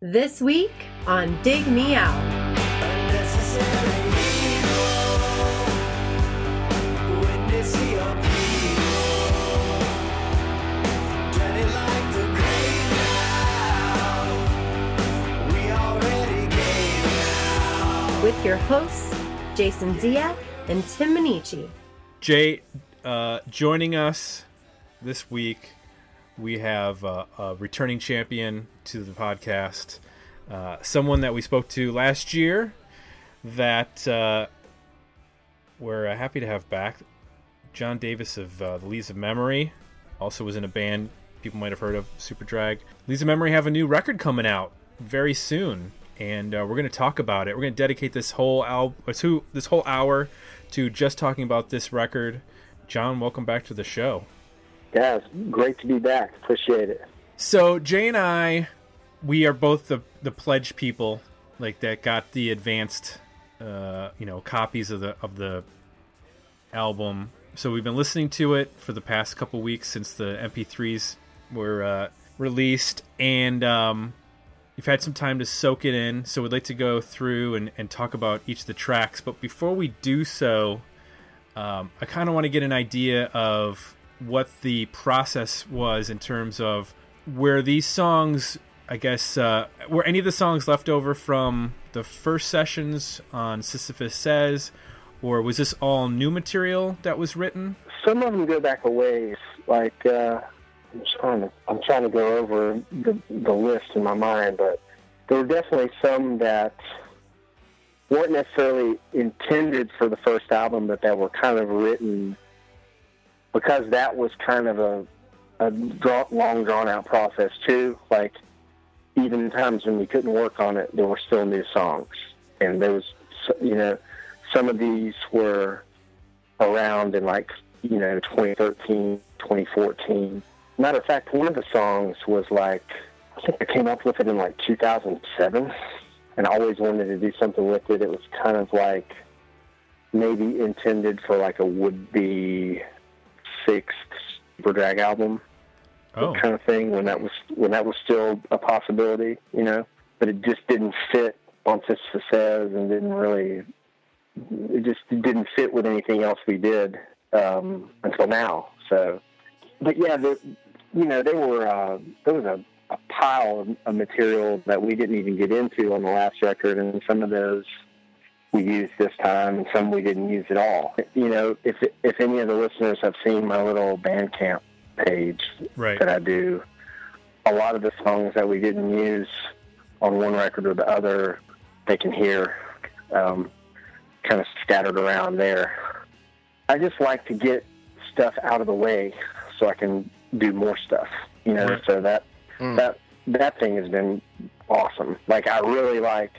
This week on Dig Me Out. With your hosts, Jason Zia and Tim Minneci. Jay, uh, joining us this week, we have uh, a returning champion to the podcast, uh, someone that we spoke to last year that uh, we're uh, happy to have back. John Davis of uh, the Lees of Memory also was in a band people might have heard of, Super Drag. Lees of Memory have a new record coming out very soon, and uh, we're going to talk about it. We're going to dedicate this whole al- to this whole hour to just talking about this record. John, welcome back to the show. Yeah, it's great to be back. Appreciate it. So Jay and I, we are both the the pledge people, like that got the advanced, uh, you know, copies of the of the album. So we've been listening to it for the past couple weeks since the MP3s were uh, released, and um, you've had some time to soak it in. So we'd like to go through and, and talk about each of the tracks. But before we do so, um, I kind of want to get an idea of what the process was in terms of where these songs I guess uh, were any of the songs left over from the first sessions on Sisyphus Says, or was this all new material that was written? Some of them go back a ways. Like uh, I'm trying to I'm trying to go over the the list in my mind, but there were definitely some that weren't necessarily intended for the first album, but that were kind of written because that was kind of a a draw, long drawn out process too. Like even times when we couldn't work on it, there were still new songs, and there was you know some of these were around in like you know 2013, 2014. Matter of fact, one of the songs was like I think I came up with it in like 2007, and I always wanted to do something with it. It was kind of like maybe intended for like a would be sixth Superdrag album Oh, kind of thing when that was when that was still a possibility, you know. But it just didn't fit on Sisyphus Says and didn't really it just didn't fit with anything else we did um, until now. So, but yeah, the, you know, there were uh, there was a, a pile of, of material that we didn't even get into on the last record, and some of those we used this time, and some we didn't use at all. You know, if if any of the listeners have seen my little Bandcamp page right. that I do, a lot of the songs that we didn't use on one record or the other, they can hear um, kind of scattered around there. I just like to get stuff out of the way so I can do more stuff. You know, Right. so that that that thing has been awesome. Like I really like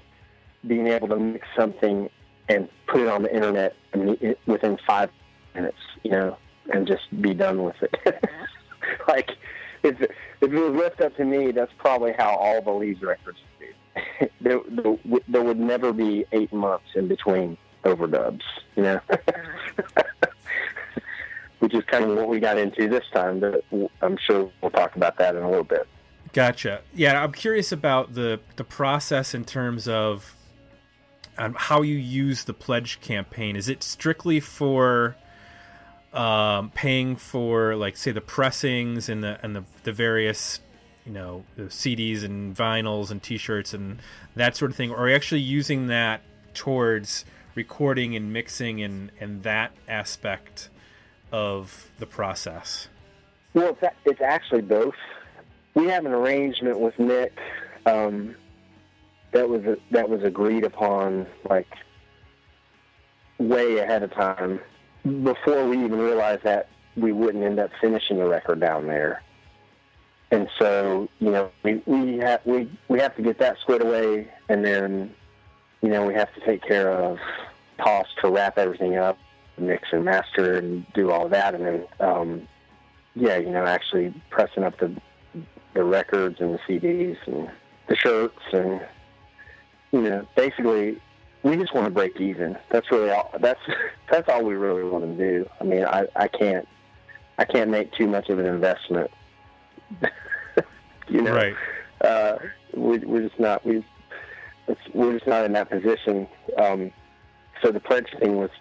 being able to mix something and put it on the internet within five minutes. You know, and just be done with it. like if if it was left up to me, that's probably how all the Lees records would be. there, there, there would never be eight months in between overdubs. You know. Which is kind of what we got into this time, but I'm sure we'll talk about that in a little bit. Gotcha. Yeah, I'm curious about the the process in terms of um, how you use the pledge campaign. Is it strictly for um, paying for, like, say, the pressings and the and the, the various, you know, CDs and vinyls and T-shirts and that sort of thing, or are you actually using that towards recording and mixing and and that aspect of the process? Well, it's, it's actually both. We have an arrangement with Nick um, that was that was agreed upon like way ahead of time before we even realized that we wouldn't end up finishing the record down there. And so, you know, we we have we we have to get that squared away, and then, you know, we have to take care of cost to wrap everything up, mix and master, and do all that, and then, um, yeah, you know, actually pressing up the the records and the CDs and the shirts, and you know, basically, we just want to break even. That's really all. That's that's all we really want to do. I mean, I I can't I can't make too much of an investment. you know, Right. uh, we, we're just not we we're just not in that position. Um, so the pledge thing was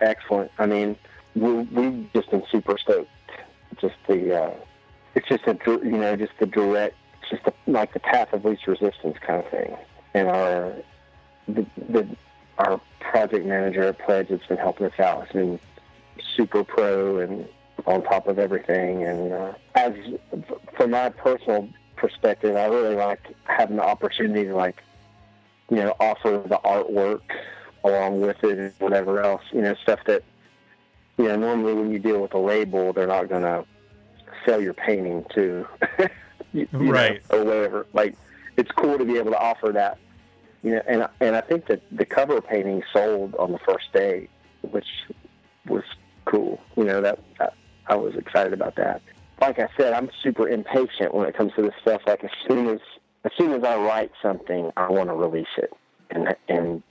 excellent. I mean, we we just been super stoked. Just the uh, it's just a you know just the direct, just the, like the path of least resistance kind of thing. And our the, the our project manager at Pledge that's been helping us out has been super pro and on top of everything. And uh, as from my personal perspective, I really like having the opportunity to like you know offer the artwork along with it and whatever else. You know stuff that you know normally when you deal with a label, they're not going to sell your painting to you, you right know, or whatever. Like it's cool to be able to offer that. You know, and and I think that the cover painting sold on the first day, which was cool. You know that, that I was excited about that. Like I said, I'm super impatient when it comes to this stuff. Like as soon as as soon as I write something, I want to release it and and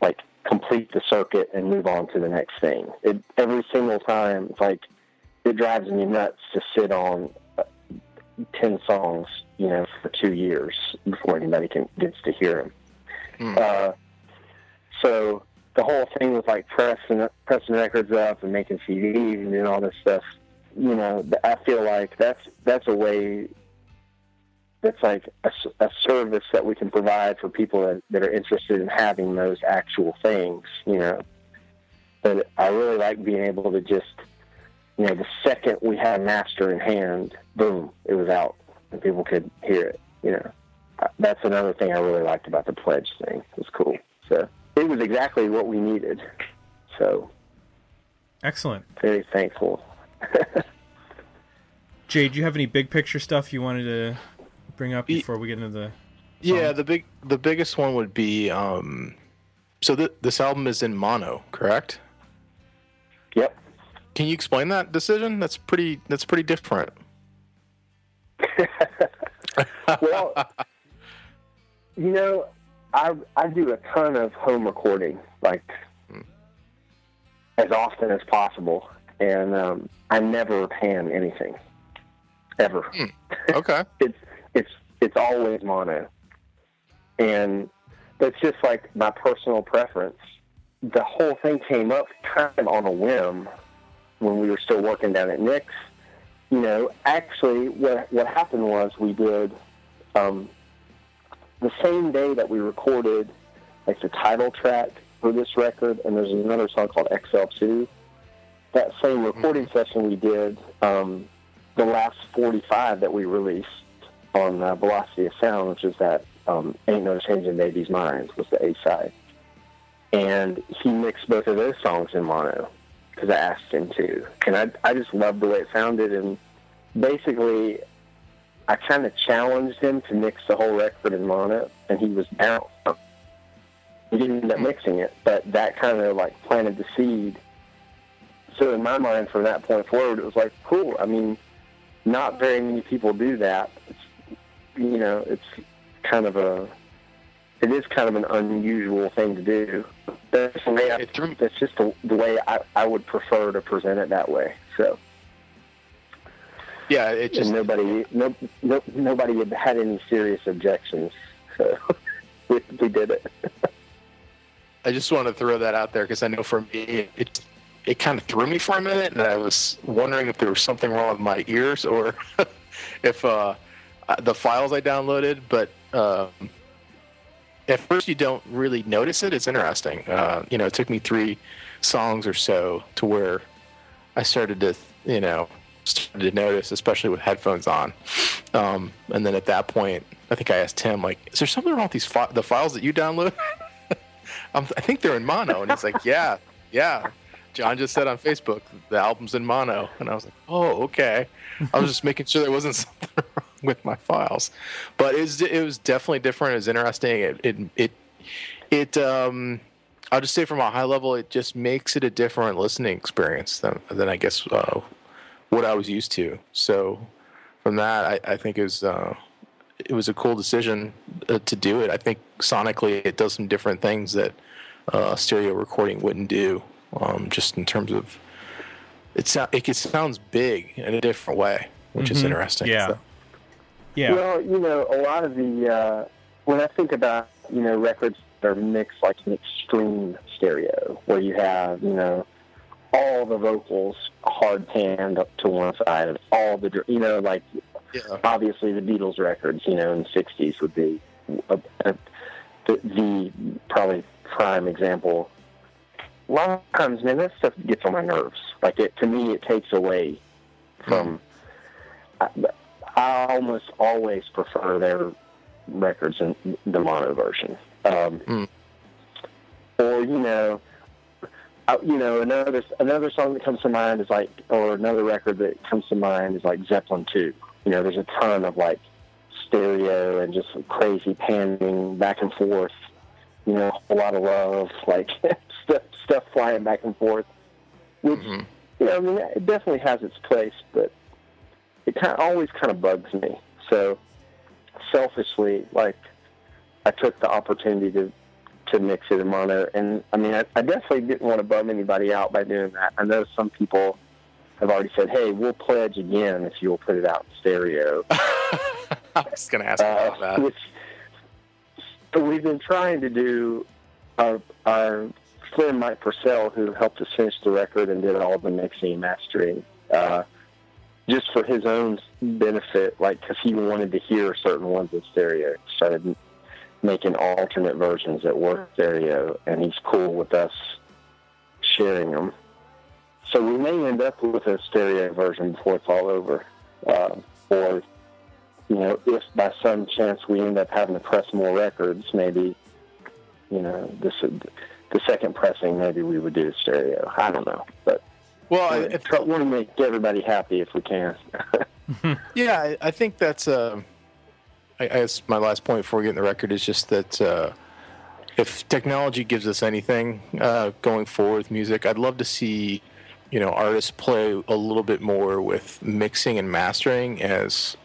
like complete the circuit and move on to the next thing. It, every single time, it's like it drives me nuts to sit on ten songs, you know, for two years before anybody can gets to hear them. Hmm. Uh, so the whole thing with like pressing pressing records up and making CDs and doing all this stuff, you know, I feel like that's that's a way. That's like a service that we can provide for people that, that are interested in having those actual things, you know. But I really like being able to just, you know, the second we had master in hand, boom, it was out, and people could hear it. You know, Uh, that's another thing I really liked about the pledge thing. It was cool. So it was exactly what we needed. So excellent very thankful. jay do you have any big picture stuff you wanted to bring up before we get into the Yeah, the big the biggest one would be um so th- this album is in mono, correct? Yep. Can you explain that decision? That's pretty that's pretty different. well, you know, I I do a ton of home recording, like as often as possible, and um, I never pan anything, ever. Okay. it's it's it's always mono, and that's just like my personal preference. The whole thing came up kind of on a whim when we were still working down at Nick's. You know, actually, what what happened was we did um, the same day that we recorded like the title track for this record, and there's another song called XL2. That same recording session we did, um, the last 45 that we released on uh, Velocity of Sound, which is that um, Ain't No Change in Baby's Minds, was the A side. And he mixed both of those songs in mono because I asked him to. And I, I just loved the way it sounded. And basically, I kind of challenged him to mix the whole record in mono, and he was down. He didn't end up hmm. mixing it, but that kind of like planted the seed. So in my mind, from that point forward, it was like, cool. I mean, not very many people do that. It's, you know, it's kind of a, it is kind of an unusual thing to do. That's the way I, that's just the, the way I, I would prefer to present it that way. So, Yeah, it just and nobody, no, no, nobody had had any serious objections. So we, we did it. I just want to throw that out there because I know for me it, it kind of threw me for a minute, and I was wondering if there was something wrong with my ears or if uh, uh, the files I downloaded. But um, at first, you don't really notice it. It's interesting. Uh, you know, it took me three songs or so to where I started to, you know, started to notice, especially with headphones on. Um, and then at that point, I think I asked Tim, like, "Is there something wrong with these fi- the files that you download?" I'm, I think they're in mono, and he's like, "Yeah, yeah." John just said on Facebook the album's in mono, and I was like, "Oh, okay." I was just making sure there wasn't something wrong with my files, but it was it was definitely different. It was interesting. It it it, it um, I'll just say from a high level, it just makes it a different listening experience than than I guess uh, what I was used to. So from that, I, I think it was uh, it was a cool decision uh, to do it. I think sonically, it does some different things that uh, stereo recording wouldn't do. Um, just in terms of it, sound, it, it sounds big in a different way, which is Mhm. interesting. Yeah. So, Yeah. Well, you know, a lot of the uh, when I think about you know records that are mixed like an extreme stereo, where you have you know all the vocals hard panned up to one side, and all the you know like Yeah. obviously the Beatles records, you know, in the '60s would be a, a, the, the probably prime example. A lot of times, man, that stuff gets on my nerves. Like it to me, it takes away from. Hmm. I, I almost always prefer their records in the mono version. Um, Mm. Or you know, uh, you know another another song that comes to mind is like, or another record that comes to mind is like Zeppelin Two. You know, there's a ton of like stereo and just crazy panning back and forth. You know, a lot of love, like stuff stuff flying back and forth. Which Mhm. you know, I mean, it definitely has its place, but it kind of always kind of bugs me. So selfishly, like I took the opportunity to to mix it in mono, and I mean, I, I definitely didn't want to bum anybody out by doing that. I know some people have already said, "Hey, we'll pledge again if you'll put it out in stereo." I was going to ask about Uh, that. which we've been trying to do our our friend Mike Purcell, who helped us finish the record and did all the mixing and mastering, uh, just for his own benefit, like because he wanted to hear certain ones in stereo. Started making alternate versions that work stereo, and he's cool with us sharing them. So we may end up with a stereo version before it's all over, uh, or you know, if by some chance we end up having to press more records, maybe, you know, this the second pressing, maybe we would do stereo. I don't know, but Well, I, I if, want to make everybody happy if we can. yeah, I, I think that's. Uh, I, I guess my last point before we get in the record is just that uh, if technology gives us anything uh, going forward with music, I'd love to see you know artists play a little bit more with mixing and mastering as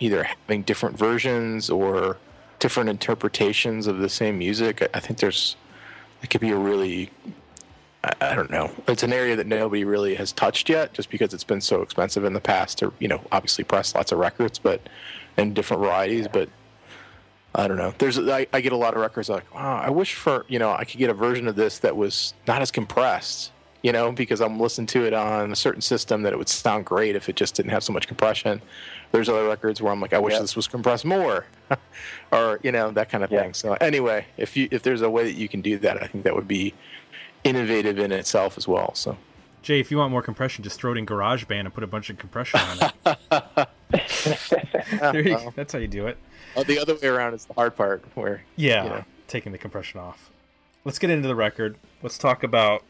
either having different versions or different interpretations of the same music. I, I think there's it could be a really I, I don't know. It's an area that nobody really has touched yet, just because it's been so expensive in the past to, you know, obviously press lots of records, but in different varieties. But I don't know. There's I, I get a lot of records like, wow, I wish for you know I could get a version of this that was not as compressed, you know, because I'm listening to it on a certain system that it would sound great if it just didn't have so much compression. There's other records where I'm like, I wish Yeah. this was compressed more, or you know that kind of thing. So anyway, if you if there's a way that you can do that, I think that would be innovative in itself as well. So Jay, if you want more compression, just throw it in GarageBand and put a bunch of compression on it. there you, well, that's how you do it. uh, the other way around is the hard part, where Yeah, you know. taking the compression off. Let's get into the record. Let's talk about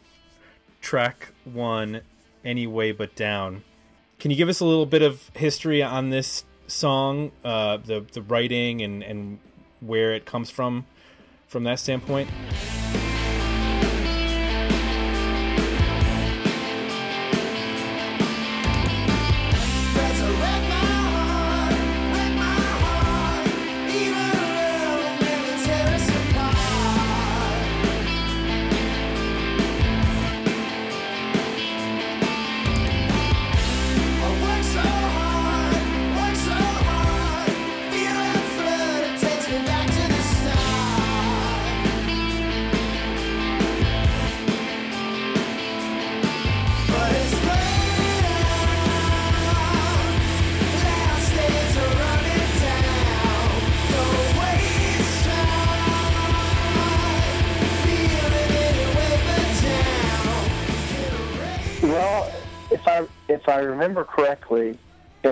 track one, Anyway But Down. Can you give us a little bit of history on this song, uh, the the writing and and where it comes from, from that standpoint?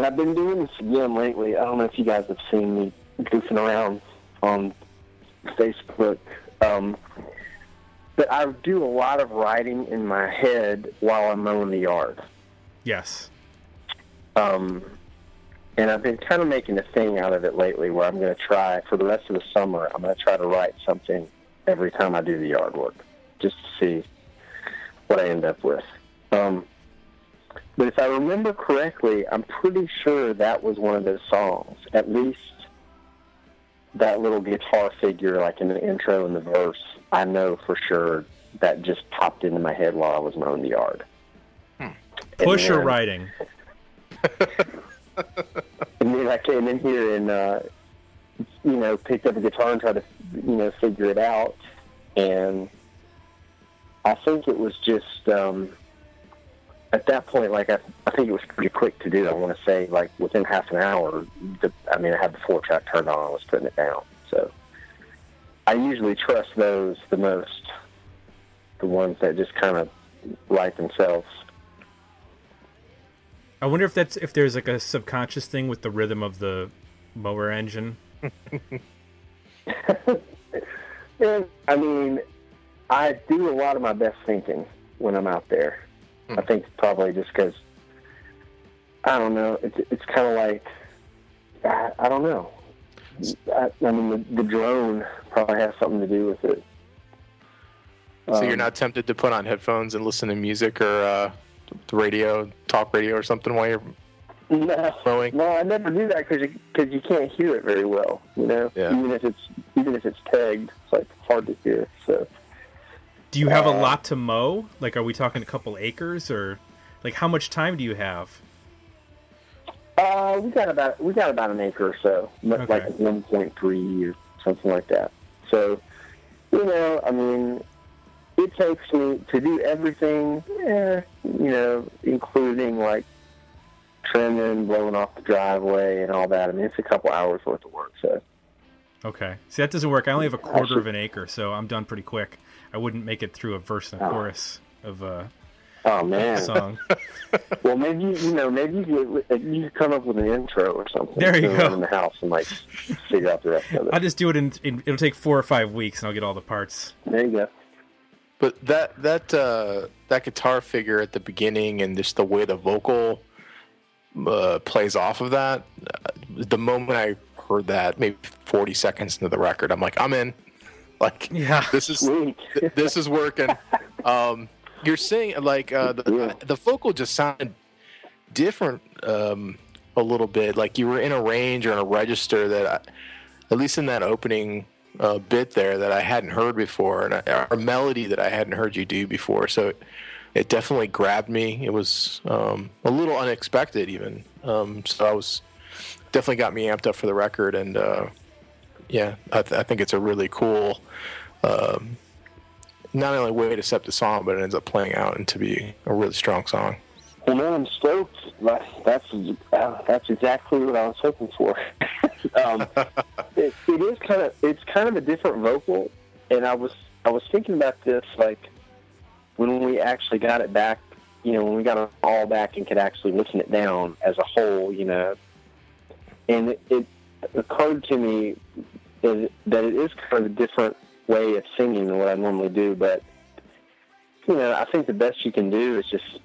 And I've been doing this again lately. I don't know if you guys have seen me goofing around on Facebook, um, but I do a lot of writing in my head while I'm mowing the yard. Yes. Um, and I've been kind of making a thing out of it lately, where I'm going to try for the rest of the summer. I'm going to try to write something every time I do the yard work, just to see what I end up with. Um, but if I remember correctly, I'm pretty sure that was one of those songs. At least that little guitar figure, like in the intro and the verse, I know for sure that just popped into my head while I was mowing the yard. And Push or writing? And and then I came in here and uh, you know picked up a guitar and tried to you know figure it out, and I think it was just um, at that point like I, I think it was pretty quick to do. I want to say like within half an hour. The, I mean, I had the four track turned on. I was putting it down. So I usually trust those the most, the ones that just kind of write themselves. I wonder if that's if there's like a subconscious thing with the rhythm of the mower engine. Yeah, I mean, I do a lot of my best thinking when I'm out there. I think probably just because I don't know. It's it's kind of like I, I don't know. I, I mean, the, the drone probably has something to do with it. So you're Um, not tempted to put on headphones and listen to music or uh, the radio, talk radio or something while you're No, no, I never do that because you, cause you can't hear it very well. You know, Yeah. even if it's even if it's tagged, it's like hard to hear. So Do you have a lot to mow? Like, are we talking a couple acres, or like how much time do you have? uh, we got about we got about an acre or so, Okay. like one point three or something like that. So you know, I mean, it takes me to do everything. Eh, you know, including like trimming, blowing off the driveway, and all that. I mean, it's a couple hours worth of work. So Okay, see that doesn't work. I only have a quarter of an acre, so I'm done pretty quick. I wouldn't make it through a verse and a Oh. chorus of a oh man. song. Well, maybe you, you know, maybe you could, you could come up with an intro or something. There you Go go. In the house and like figure out the rest of it. I'll just do it in, in. It'll take four or five weeks, and I'll get all the parts. There you go. But that that uh, that guitar figure at the beginning and just the way the vocal uh, plays off of that, uh, the moment I heard that, maybe 40 seconds into the record, I'm like, I'm in. Like, Yeah. this is this is working. Um, you're saying like uh, the Yeah. the vocal just sounded different um, a little bit. Like you were in a range or in a register that, I, at least in that opening uh, bit there, that I hadn't heard before, and a, a melody that I hadn't heard you do before. So it, it definitely grabbed me. It was um, a little unexpected even. Um, so I was definitely got me amped up for the record, and uh, yeah, I, th- I think it's a really cool. Um, not only way to set the song, but it ends up playing out into be a really strong song. Well, man, I'm stoked. Like, That's uh, that's exactly what I was hoping for. um, it, it is kind of it's kind of a different vocal, and I was I was thinking about this like when we actually got it back. You know, when we got it all back and could actually listen it down as a whole. You know, and it, it occurred to me is that it is kind of a different way of singing than what I normally do, but you know, I think the best you can do is just,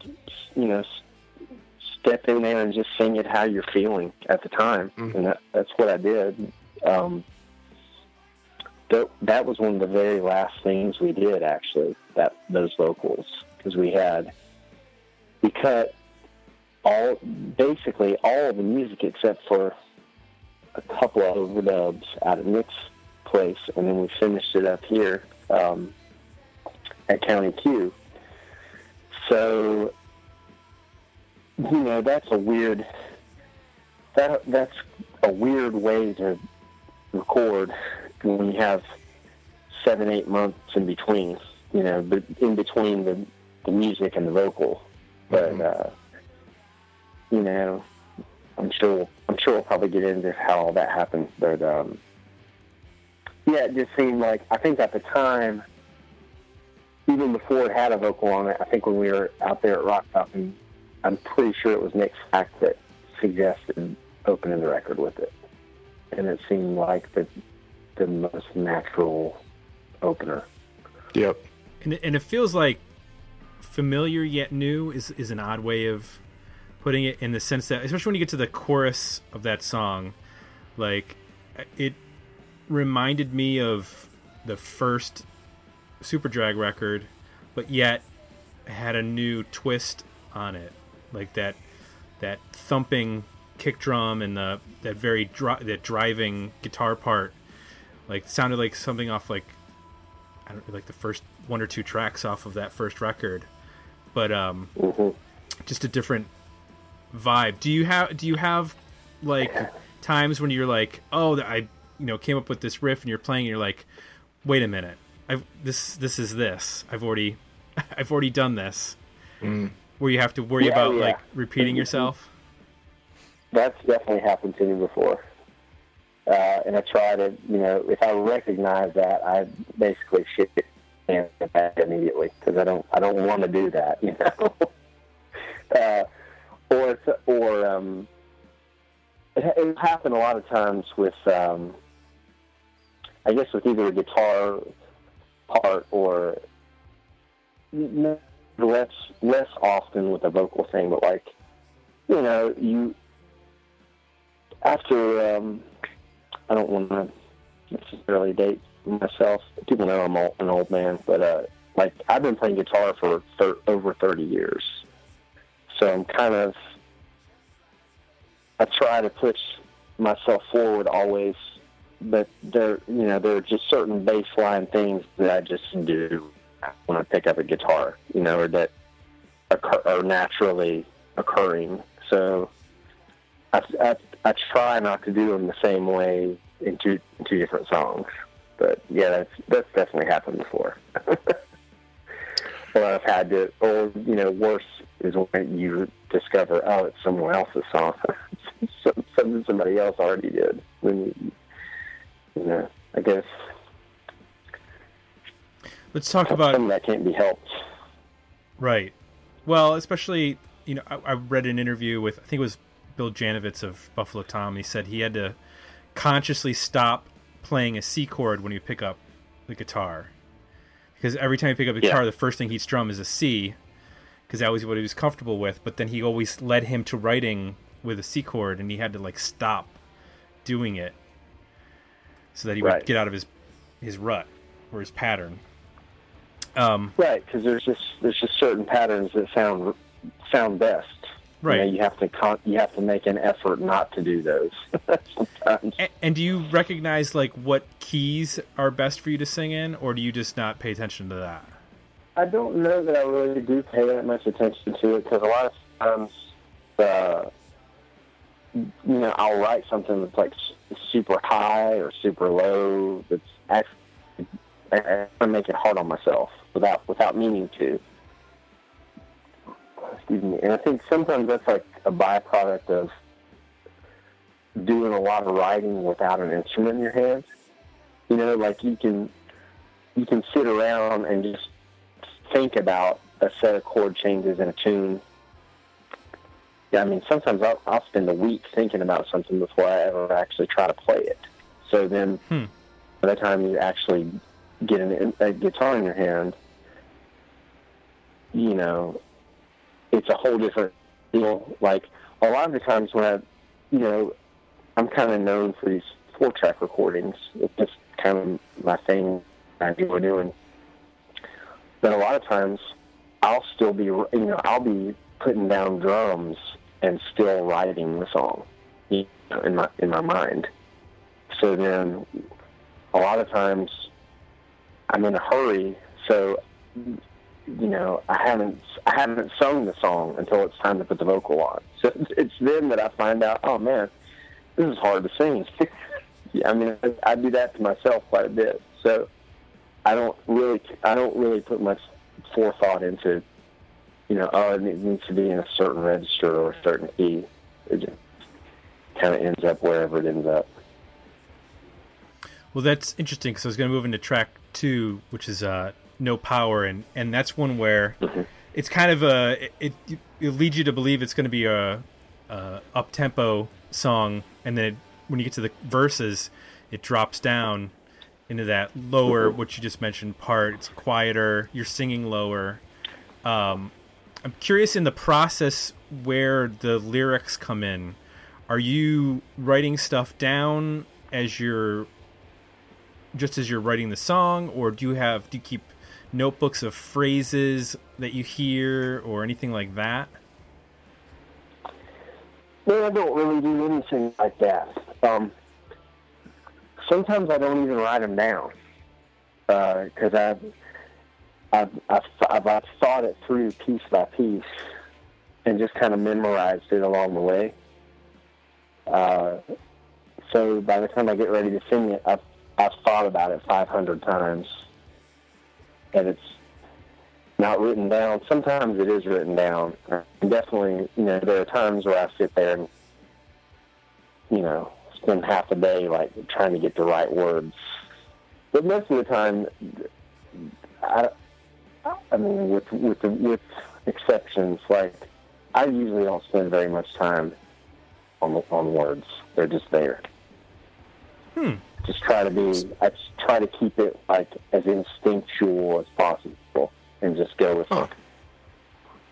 you know, step in there and just sing it how you're feeling at the time, Mhm. and that, that's what I did. Um, that that was one of the very last things we did actually. That those vocals because we had we cut all basically all the music except for a couple of overdubs out of Nick's place, and then we finished it up here. Um, at County Q. So, you know, that's a weird that that's a weird way to record when you have seven, eight months in between. You know, but in between the the music and the vocal. But Mhm. uh, you know, I'm sure I'm sure we'll probably get into how all that happened. But um, yeah, it just seemed like I think at the time even before it had a vocal on it, I think when we were out there at Rock Top, I'm pretty sure it was Nick Slack that suggested opening the record with it. And it seemed like the the most natural opener. Yep. and it, and it feels like familiar yet new is is an odd way of putting it in the sense that especially when you get to the chorus of that song like it reminded me of the first Superdrag record but yet had a new twist on it. Like that that thumping kick drum and the that very dri- that driving guitar part like sounded like something off like I don't like the first one or two tracks off of that first record, but um, hmm just a different vibe. Do you have do you have like times when you're like, oh, I you know came up with this riff and you're playing and you're like, wait a minute, I've this this is this. I've already I've already done this. Mm. Where you have to worry Yeah, about yeah. like repeating yourself. That's definitely happened to me before. Uh, and I try to, you know, if I recognize that, I basically shift it and back immediately because I don't, I don't want to do that, you know. uh, or, or um, it, it happened a lot of times with, um, I guess, with either a guitar part or less, less often with a vocal thing, but like, you know, you after um, I don't want to necessarily date myself. People know I'm an old man, but uh, like I've been playing guitar for thir- over 30 years, so I'm kind of I try to push myself forward always, but there you know there are just certain baseline things that I just do when I pick up a guitar, you know, or that occur, are naturally occurring. So I, I, I try not to do them the same way in two in two different songs. But yeah, that's that's definitely happened before. or I've had to, or you know, worse is when you discover, oh, it's someone else's song, something somebody else already did. When you, you know, I guess Let's talk about some of that can't be helped. Right. Well, especially you know, I, I read an interview with I think it was Bill Janovitz of Buffalo Tom. He said he had to consciously stop playing a C chord when you pick up the guitar because every time he picked up a guitar, the first thing he'd strum is a C because that was what he was comfortable with. But then he always led him to writing with a C chord, and he had to like stop doing it so that he would get out of his his rut or his pattern. Um, Right, because there's just there's just certain patterns that sound sound best. Right. You, know, you have to con- you have to make an effort not to do those sometimes. A- And do you recognize like what keys are best for you to sing in, or do you just not pay attention to that? I don't know that I really do pay that much attention to it because a lot of times, uh, you know, I'll write something that's like super high or super low. That's actually I, I make it hard on myself without without meaning to. Excuse me. And I think sometimes that's like a byproduct of doing a lot of writing without an instrument in your hands. You know, like you can you can sit around and just think about a set of chord changes in a tune. Yeah, I mean, sometimes I'll, I'll spend a week thinking about something before I ever actually try to play it. So then, Hmm. by the time you actually get an, a guitar in your hand, you know, it's a whole different deal. Like a lot of the times when I, you know, I'm kind of known for these four-track recordings. It's just kind of my thing. I enjoy doing. But a lot of times, I'll still be, you know, I'll be putting down drums and still writing the song, you know, in my in my mind. So then, a lot of times, I'm in a hurry. So, you know, I haven't I haven't sung the song until it's time to put the vocal on. So it's then that I find out, oh man, this is hard to sing. yeah, I mean, I, do that to myself quite a bit. So I don't really, I don't really put much forethought into, you know, oh, it needs to be in a certain register or a certain key. It just kind of ends up wherever it ends up. Well, that's interesting because I was going to move into track two, which is uh, "No Power," and and that's one where it's kind of a it, it, it leads you to believe it's going to be a, a up tempo song, and then it, when you get to the verses, it drops down into that lower, what you just mentioned, part. It's quieter. You're singing lower. Um, I'm curious in the process where the lyrics come in. Are you writing stuff down as you're just as you're writing the song, or do you have do you keep notebooks of phrases that you hear or anything like that? No, I don't really do anything like that. Um, sometimes I don't even write them down because I've, I've, I've, I've, I've thought it through piece by piece and just kind of memorized it along the way. Uh, so by the time I get ready to sing it, I've, I've thought about it 500 times. And it's not written down. Sometimes it is written down. And definitely, you know, there are times where I sit there and, you know, spend half a day like trying to get the right words. But most of the time, I, I mean, with with with exceptions, like I usually don't spend very much time on on words. They're just there. Hmm. Just try to be. I try to keep it like as instinctual as possible, and just go with Huh.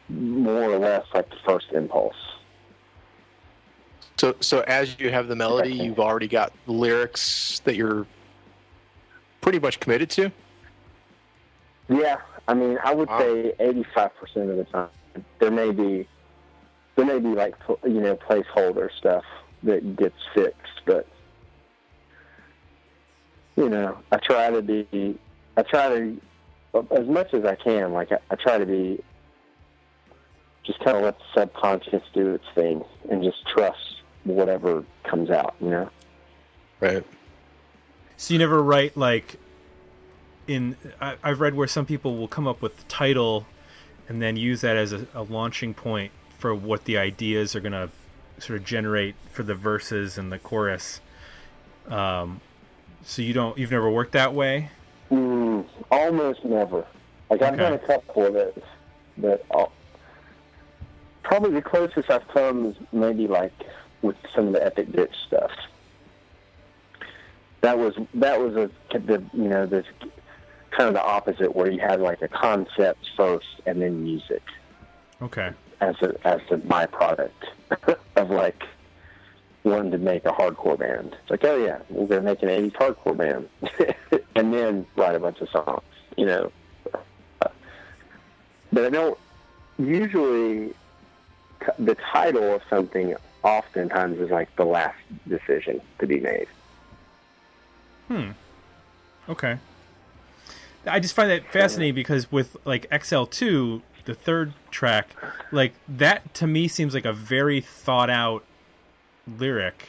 more or less like the first impulse. So, so as you have the melody, you've already got lyrics that you're pretty much committed to. Yeah, I mean, I would Wow. say eighty-five percent of the time there may be there may be like you know placeholder stuff that gets fixed, but you know, I try to be, I try to as much as I can. Like I, I try to be, just kind of let the subconscious do its thing and just trust whatever comes out. You know. Right. So you never write like in I, I've read where some people will come up with the title and then use that as a, a launching point for what the ideas are going to sort of generate for the verses and the chorus. Um, so you don't you've never worked that way. Mm, almost never. Like I've Okay. done a couple of those, but I'll, probably the closest I've come is maybe like with some of the epic ditch stuff. That was that was a the you know this kind of the opposite where you had like a concept first and then music Okay. as a as a byproduct of like wanting to make a hardcore band. It's like, oh yeah, we're gonna make an '80s hardcore band, and then write a bunch of songs, you know. But I don't usually the title of something oftentimes is like the last decision to be made. Hmm. Okay. I just find that fascinating because with like XL2, the third track, like that to me seems like a very thought out lyric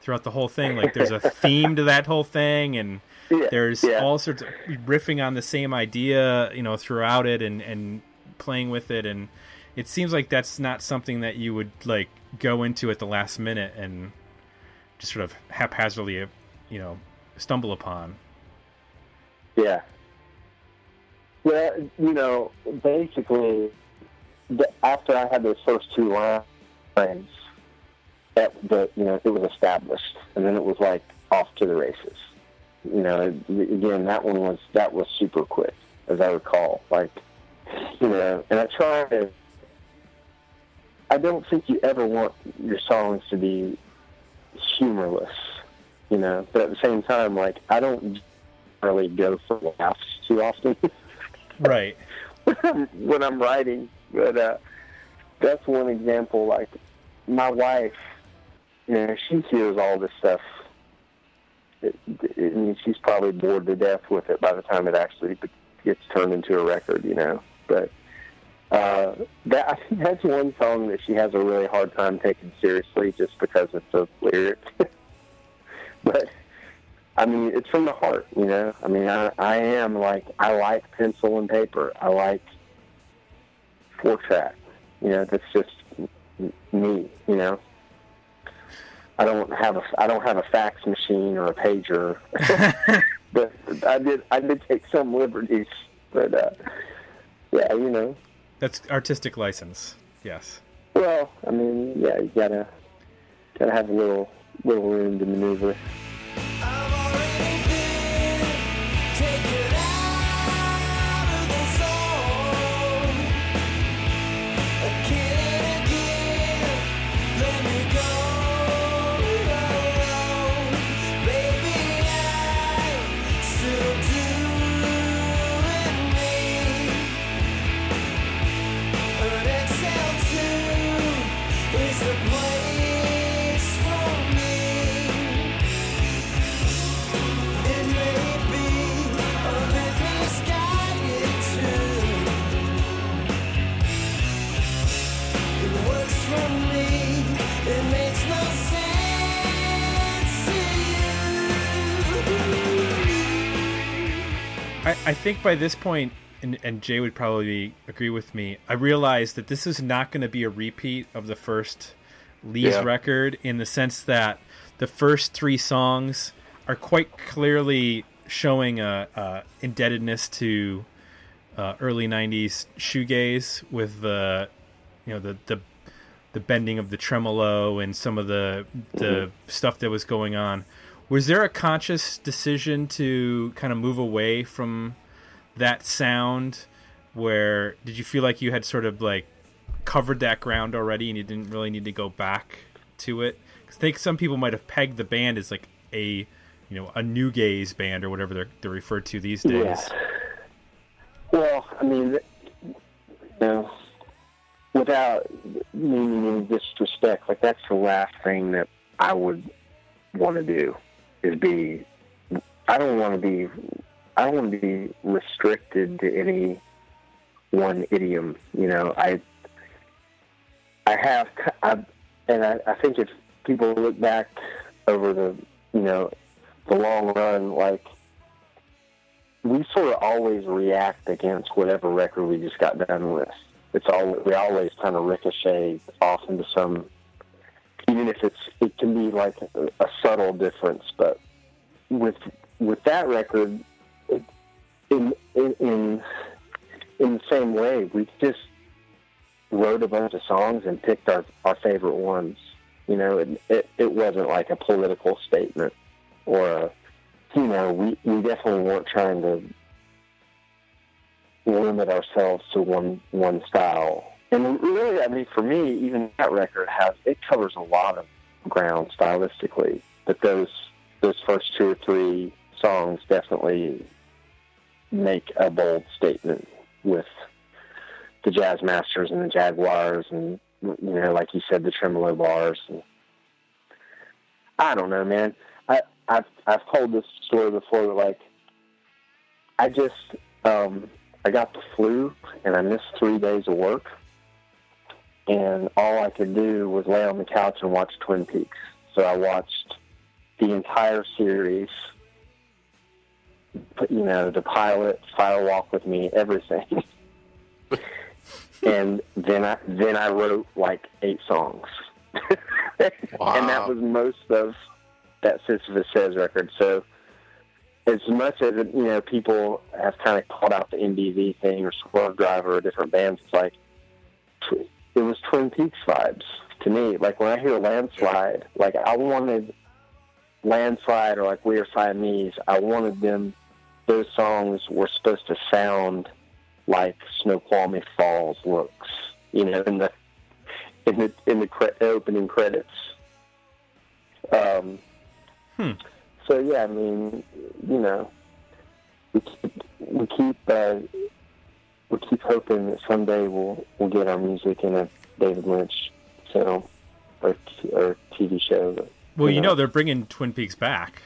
throughout the whole thing. Like there's a theme to that whole thing and Yeah, there's yeah. all sorts of riffing on the same idea, you know, throughout it and and playing with it and it seems like that's not something that you would like go into at the last minute and just sort of haphazardly, you know, stumble upon. Yeah. Well, you know, basically, after I had those first two lines, that you know it was established, and then it was like off to the races. You know, again, that one was that was super quick, as I recall. Like, you know, and I try to. I don't think you ever want your songs to be humorless, you know. But at the same time, like I don't really go for laughs too often Right. when I'm writing. But uh, that's one example. Like my wife, you know, she hears all this stuff. It, it, I mean, she's probably bored to death with it by the time it actually gets turned into a record, you know. But uh, that I think that's one song that she has a really hard time taking seriously, just because it's a lyric. but I mean, it's from the heart, you know. I mean, I, I am like I like pencil and paper. I like four track. You know, that's just me. You know, I don't have a I don't have a fax machine or a pager, but I did I did take some liberties. But uh, yeah, you know. That's artistic license. Yes. Well, I mean, yeah, you gotta gotta have a little little room to maneuver. I, think by this point, and, and Jay would probably agree with me, I realized that this is not going to be a repeat of the first Lees Yeah. record in the sense that the first three songs are quite clearly showing a, a indebtedness to uh, early '90s shoegaze with the you know the the the bending of the tremolo and some of the the stuff that was going on. Was there a conscious decision to kind of move away from that sound? Where did you feel like you had sort of like covered that ground already and you didn't really need to go back to it? 'Cause I think some people might have pegged the band as like a you know a new gaze band or whatever they're they're referred to these days. Yeah. Well, I mean, you know, without meaning any disrespect, like that's the last thing that I would want to do is be. I don't want to be. I don't want to be restricted to any one idiom. You know, I. I have, I, and I, I think if people look back over the, you know, the long run, like we sort of always react against whatever record we just got done with. It's all we always kind of ricochet off into some, even if it's it can be like a, a subtle difference. But with with that record, it, in in in in the same way, we just wrote a bunch of songs and picked our our favorite ones. You know, it it, it wasn't like a political statement or a you know, we, we definitely weren't trying to limit ourselves to one one style. And really, I mean, for me, even that record has it covers a lot of ground stylistically. But those those first two or three songs definitely make a bold statement with the Jazzmasters and the Jaguars, and you know, like you said, the tremolo bars. And I don't know, man. I, I've I've told this story before. But like, I just um, I got the flu and I missed three days of work, and all I could do was lay on the couch and watch Twin Peaks. So I watched the entire series. You know, the pilot, Fire Walk with Me, everything. and then I then I wrote like eight songs, and that was most of that Sisyphus Says record. So as much as you know, people have kind of called out the MBV thing or Swervedriver or different bands. It's like it was Twin Peaks vibes to me. Like when I hear Landslide, like I wanted Landslide or like We Are Siamese. I wanted them. Those songs were supposed to sound like Snoqualmie Falls looks. You know, in the in the in the cre- opening credits. Um, Hmm. So yeah, I mean, you know, we keep we keep uh, we keep hoping that someday we'll we'll get our music in a David Lynch film or t- or TV show. But, Well, you know they're bringing Twin Peaks back,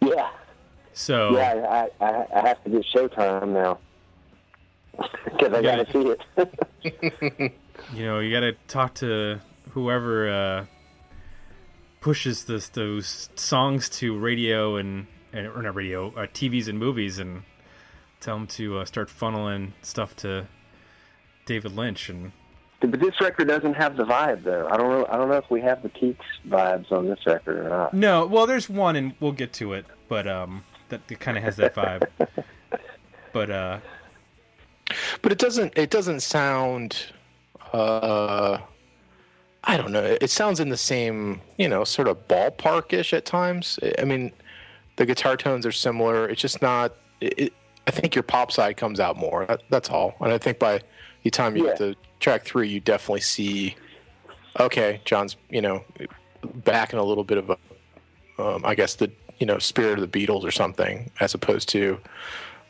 yeah, so yeah, I, I I have to get Showtime now because I got to see it. you know you got to talk to whoever uh, pushes this those songs to radio and, and or not radio, uh, TVs and movies, and tell them to uh, start funneling stuff to David Lynch. And but this record doesn't have the vibe though. I don't know. I don't know if we have the Peaks vibes on this record or not. no, well, there's one, and we'll get to it, but um, that, that kind of has that vibe. but uh, but it doesn't it doesn't sound uh i don't know it sounds in the same you know sort of ballparkish at times i mean the guitar tones are similar it's just not it, it, i think your pop side comes out more that, that's all and i think by the time you get to track three you definitely see okay john's you know back in a little bit of a um, i guess the you know spirit of the beatles or something as opposed to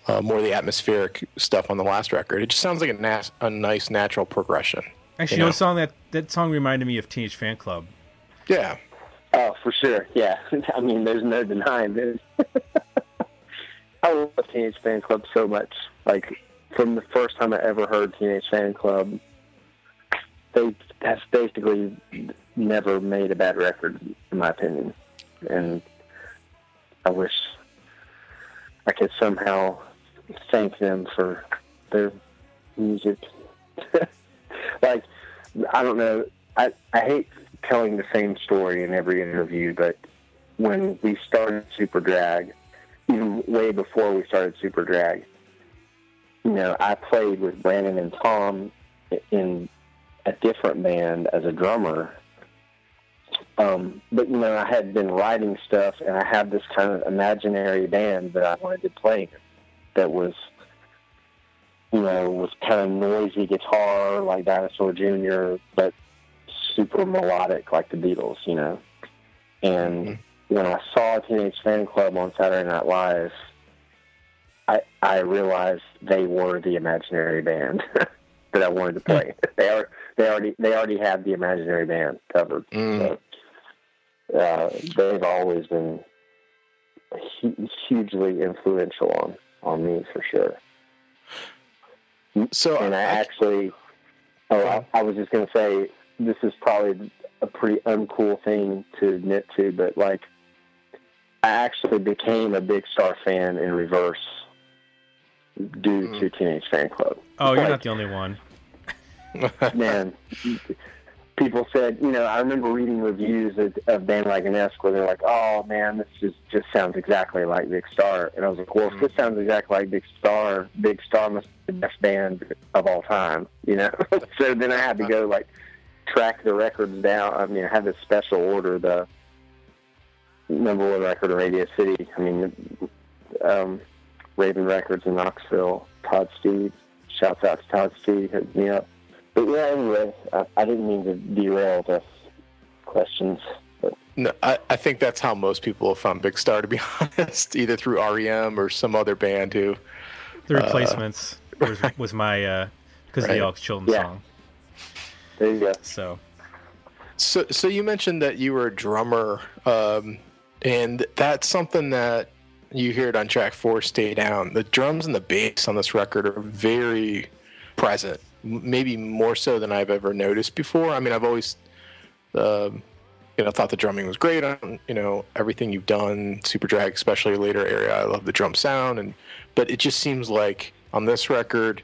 uh, more of the atmospheric stuff on the last record. It just sounds like a, nas- a nice natural progression. actually, You you know, know. song that that song reminded me of Teenage Fanclub. Yeah, Oh, for sure. Yeah. I mean, there's no denying this. I love Teenage Fanclub so much. Like, from the first time I ever heard Teenage Fanclub, they have basically never made a bad record, in my opinion. And I wish I could somehow thank them for their music. like, I don't know. I I hate telling the same story in every interview, but when we started Superdrag, even way before we started Superdrag, you know, I played with Brandon and Tom in a different band as a drummer. Um, but you know, I had been writing stuff, and I had this kind of imaginary band that I wanted to play that was, you know, was kind of noisy guitar like Dinosaur Jr., but super melodic like the Beatles, you know. And when I saw Teenage Fanclub on Saturday Night Live, I I realized they were the imaginary band that I wanted to play. they are they already they already had the imaginary band covered. Mm. So, uh, they've always been hu- hugely influential on on me for sure. So And I I- actually, oh, I, I was just going to say, this is probably a pretty uncool thing to admit to, but like, I actually became a Big Star fan in reverse due Mm. to Teenage Fanclub. Oh, you're Like, not the only one. man, people said, you know, I remember reading reviews of, of Bandwagonesque where they're like, oh man, this just, just sounds exactly like Big Star. And I was like, well, if this sounds exactly like Big Star, Big Star must be the best band of all time, you know? so then I had to go like track the records down. I mean, I had this special order, the number one record in Radio City. I mean, um, Raven Records in Knoxville, Todd Steed. Shouts out to Todd Steed, hooked me up. But yeah, anyway, I, I didn't mean to derail the questions. But No, I, I think that's how most people have found Big Star, to be honest, either through REM or some other band who. The replacements was, was my uh because of the Alex Chilton Yeah. song. there you go. So So, so you mentioned that you were a drummer, um, and that's something that you hear it on track four, "Stay Down." The drums and the bass on this record are very present, maybe more so than I've ever noticed before. I mean, I've always, um, you know, thought the drumming was great on you know everything you've done, Superdrag, especially later area. I love the drum sound, and but it just seems like on this record,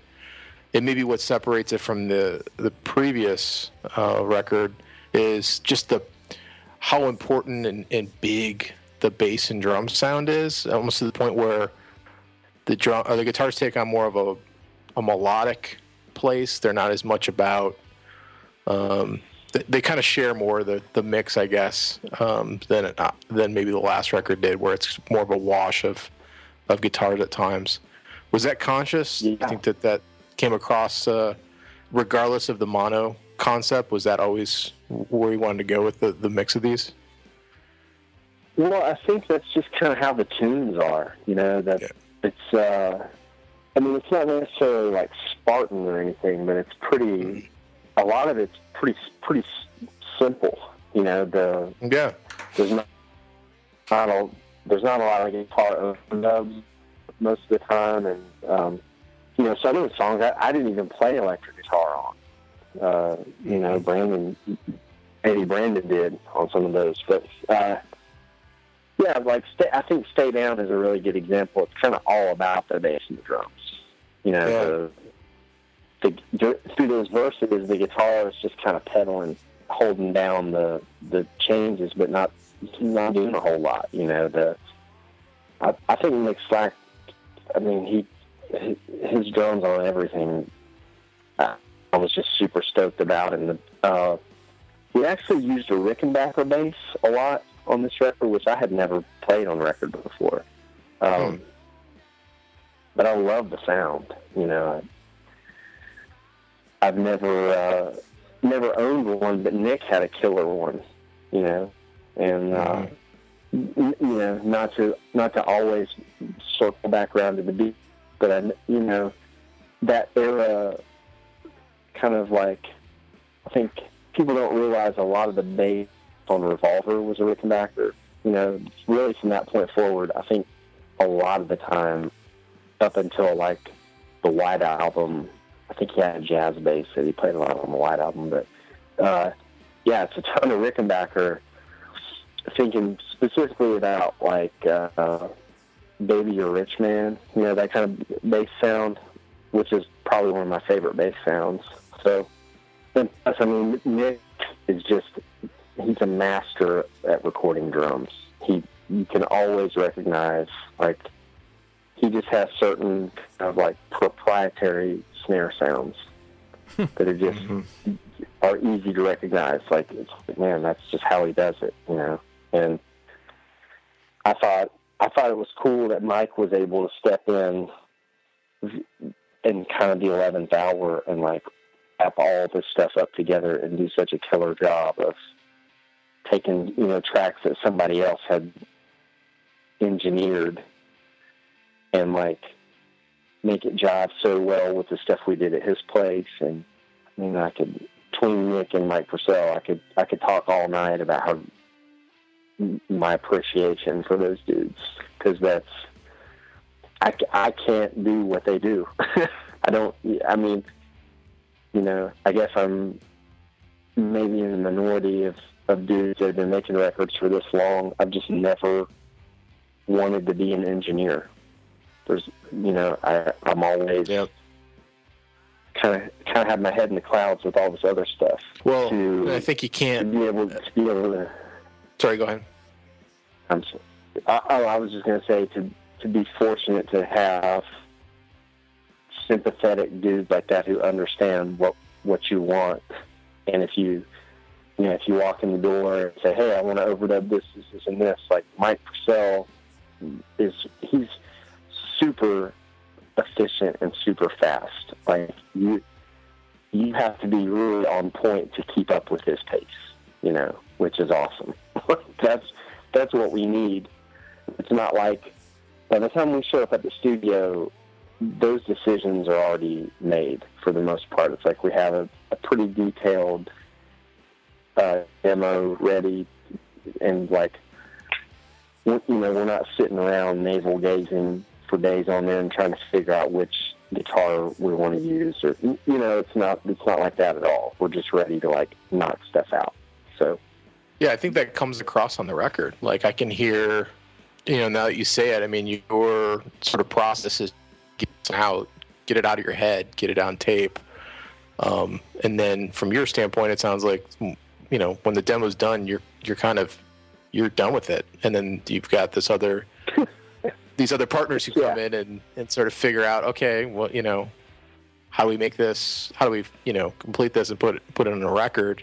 it may be what separates it from the the previous uh, record is just the how important and, and big the bass and drum sound is, almost to the point where the drum or the guitars take on more of a a melodic place. They're not as much about. Um, they, they kind of share more the the mix, I guess, um, than it, than maybe the last record did, where it's more of a wash of of guitars at times. Was that conscious? Yeah. think that that came across, uh, regardless of the mono concept? Was that always where you wanted to go with the, the mix of these? Well, I think that's just kind of how the tunes are. You know that Yeah. it's. uh I mean, it's not necessarily like Spartan or anything, but it's pretty. A lot of it's pretty pretty simple. You know, the Yeah. there's not, not a there's not a lot of guitar overdubs most of the time, and um, you know some of the songs I, I didn't even play electric guitar on. Uh, you know, Brandon Eddie Brandon did on some of those, but uh, yeah, like stay, I think "Stay Down" is a really good example. It's kind of all about the bass and the drums. You know, Yeah. the, the through those verses, the guitar is just kind of pedaling, holding down the the changes, but not not doing a whole lot. You know, the I, I think Nick Slack. I mean, he his, his drums on everything. I, I was just super stoked about, and the uh, we actually used a Rickenbacker bass a lot on this record, which I had never played on record before. Um, But I love the sound. You know, I, I've never uh, never owned one, but Nick had a killer one. You know, and uh, you know, not to not to always circle back around to the beat, but I, you know, that era kind of like I think people don't realize a lot of the bass on Revolver was a Rickenbacker. You know, really from that point forward, I think a lot of the time, up until like the White Album, I think he had a jazz bass that he played a lot on the White Album. But uh, yeah, it's a ton of Rickenbacker. Thinking specifically about like uh, "Baby You're Rich Man," you know that kind of bass sound, which is probably one of my favorite bass sounds. So, and plus, I mean, Nick is just he's a master at recording drums. He you can always recognize like he just has certain kind of like proprietary snare sounds that are just mm-hmm. are easy to recognize. Like it's like, man, that's just how he does it, you know. And I thought I thought it was cool that Mike was able to step in in kind of the eleventh hour and like wrap all this stuff up together and do such a killer job of taking you know tracks that somebody else had engineered and like make it jive so well with the stuff we did at his place. And I mean I could between Nick and Mike Purcell I could I could talk all night about how my appreciation for those dudes because that's I, I can't do what they do. I don't I mean you know I guess I'm maybe in the minority of, of dudes that have been making records for this long I've just never wanted to be an engineer there's you know I I'm always Yep. kind of kind of have my head in the clouds with all this other stuff Well, to, I think you can't. be able to be able to Sorry, go ahead. I'm so, I, I I was just going to say to to be fortunate to have sympathetic dudes like that who understand what what you want, and if you you know if you walk in the door and say, hey, I want to overdub this, this, this, and this, like Mike Purcell is he's super efficient and super fast. Like you you have to be really on point to keep up with his pace, you know, which is awesome. that's that's what we need. It's not like by the time we show up at the studio, those decisions are already made for the most part. It's like we have a, a pretty detailed uh, demo ready, and like you know, we're not sitting around navel gazing for days on end and trying to figure out which guitar we want to use, or you know, it's not it's not like that at all. We're just ready to like knock stuff out. So Yeah, I think that comes across on the record. Like I can hear, you know, now that you say it, I mean, your sort of process is get it out, get it out of your head, get it on tape, um, and then from your standpoint, it sounds like, you know, when the demo's done, you're you're kind of you're done with it, and then you've got this other these other partners who come Yeah. in and and sort of figure out, okay, well, you know, how do we make this? How do we, you know, complete this and put it put it on a record?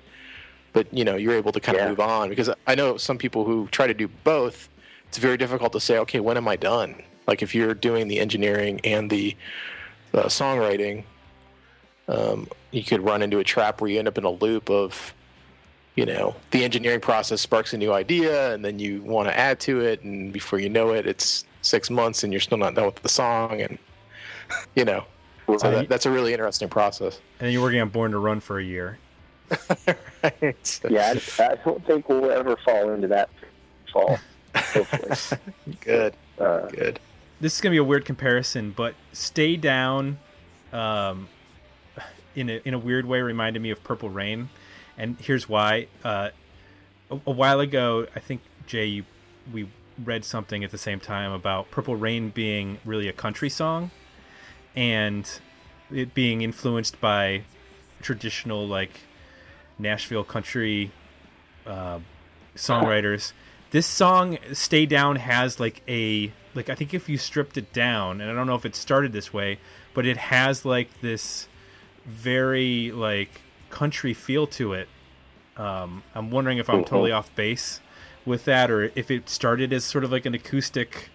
but you know you're able to kind of move on because I know some people who try to do both. It's very difficult to say, okay, when am I done? Like if you're doing the engineering and the uh, songwriting, um, you could run into a trap where you end up in a loop of, you know, the engineering process sparks a new idea and then you want to add to it, and before you know it, it's six months and you're still not done with the song, and you know, so that, that's a really interesting process. And then you're working on Born to Run for a year. right. yeah, I, I don't think we'll ever fall into that fall. Hopefully, Good. uh, Good. This is gonna be a weird comparison, but "Stay Down," um, in a in a weird way, reminded me of Purple Rain, and here's why. Uh, a, a while ago, I think Jay, you, we read something at the same time about Purple Rain being really a country song, and it being influenced by traditional like Nashville country uh, songwriters. This song "Stay Down" has like a like I think if you stripped it down, and I don't know if it started this way, but it has like this very like country feel to it. Um, I'm wondering if I'm totally off base with that, or if it started as sort of like an acoustic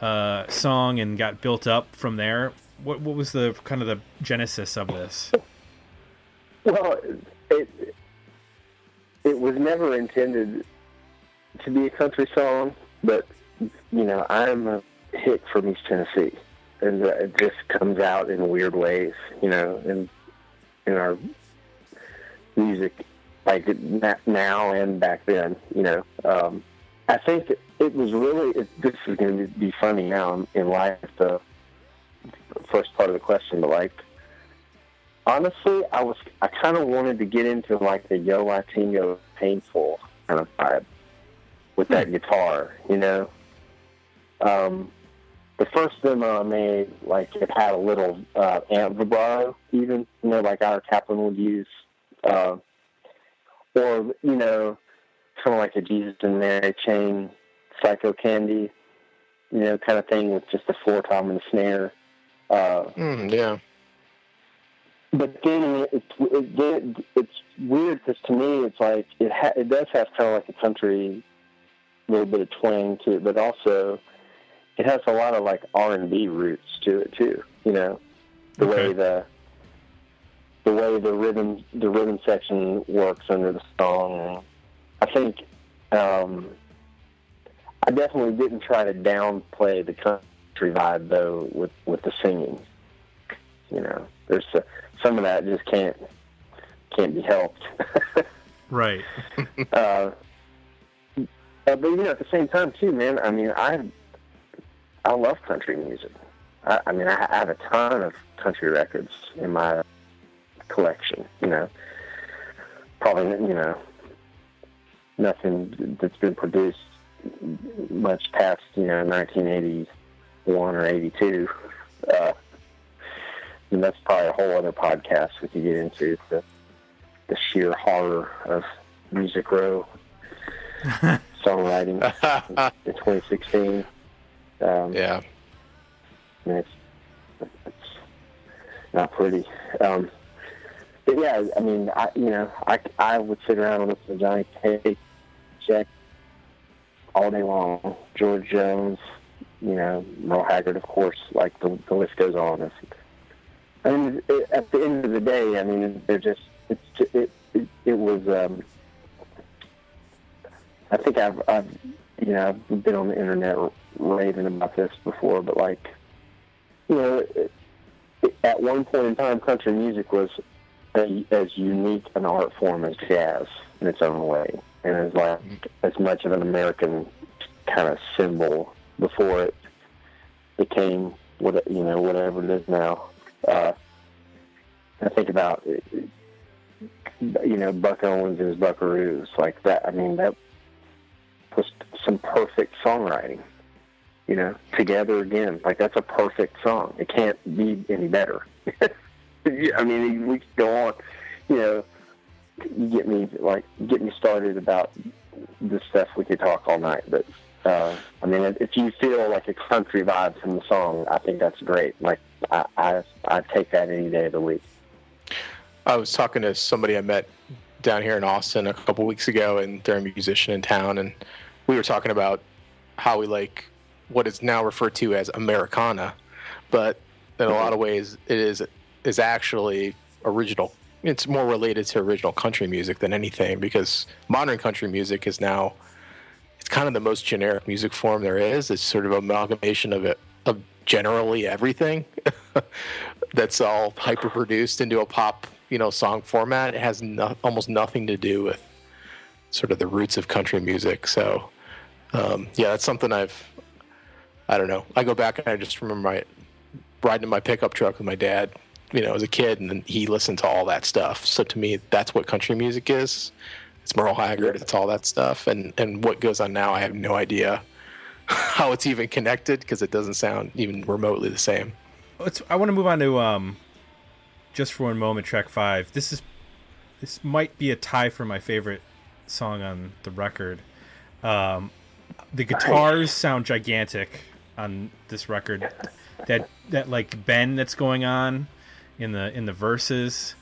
uh, song and got built up from there. What what was the kind of the genesis of this? well, it it was never intended to be a country song, but you know, I'm a hick from East Tennessee, and uh, it just comes out in weird ways, you know, in in our music, like now and back then, you know. Um, I think it was really. It, this is going to be funny now in light of the first part of the question, but like honestly, I was I kind of wanted to get into like the Yo La Tengo painful kind of vibe with that guitar, you know. Um, the first demo I made, like it had a little uh, amp vibrato, even you know, like Ira Kaplan would use, uh, or you know, kind of like a Jesus and Mary chain, Psychocandy, you know, kind of thing with just the floor tom and the snare. Uh, Mm, yeah. but then it's it, it, it's weird because to me it's like it ha- it does have kind of like a country little bit of twang to it, but also it has a lot of like R and B roots to it too. You know, the Okay. way the the way the rhythm the rhythm section works under the song. I think um, I definitely didn't try to downplay the country vibe though with with the singing. You know, there's uh some of that just can't can't be helped. Right. uh, uh, but you know, at the same time, too, man. I mean, I I love country music. I, I mean, I, have a ton of country records in my collection. You know, probably you know nothing that's been produced much past you know 1981 or 82. Uh, and that's probably a whole other podcast we could get into the the sheer horror of Music Row songwriting in 2016. Um, yeah. I mean, it's, it's not pretty. Um, but yeah, I mean, I you know, I, I would sit around and listen to Johnny Cash, Jack, all day long. George Jones, you know, Merle Haggard, of course. Like the the list goes on. It's, I mean, it, at the end of the day, I mean, they're just it's it it, it was. Um, I think I've, I've you know I've been on the internet raving about this before, but like you know, at one point in time, country music was a, as unique an art form as jazz in its own way, and as like as much of an American kind of symbol before it became what you know whatever it is now. Uh, I think about you know Buck Owens and his Buckaroos like that. I mean that was some perfect songwriting. You know, together again, like that's a perfect song. It can't be any better. I mean, we could go on. You know, you get me like get me started about this stuff. We could talk all night, but uh, I mean, if you feel like a country vibe from the song, I think that's great. Like I, I, I take that any day of the week. I was talking to somebody I met down here in Austin a couple weeks ago, and they're a musician in town, and we were talking about how we like what is now referred to as Americana, but in a lot of ways it is is actually original. It's more related to original country music than anything because modern country music is now it's kind of the most generic music form there is. It's sort of amalgamation of it of generally everything that's all hyper produced into a pop, you know, song format. It has no, almost nothing to do with sort of the roots of country music. So, um, yeah, that's something I've, I don't know. I go back and I just remember my riding in my pickup truck with my dad, you know, as a kid, and then he listened to all that stuff. So to me, that's what country music is. It's Merle Haggard. It's all that stuff, and and what goes on now, I have no idea how it's even connected because it doesn't sound even remotely the same. Let's, I want to move on to um, just for one moment, track five. This is this might be a tie for my favorite song on the record. Um, the guitars sound gigantic on this record. That that like bend that's going on in the in the verses,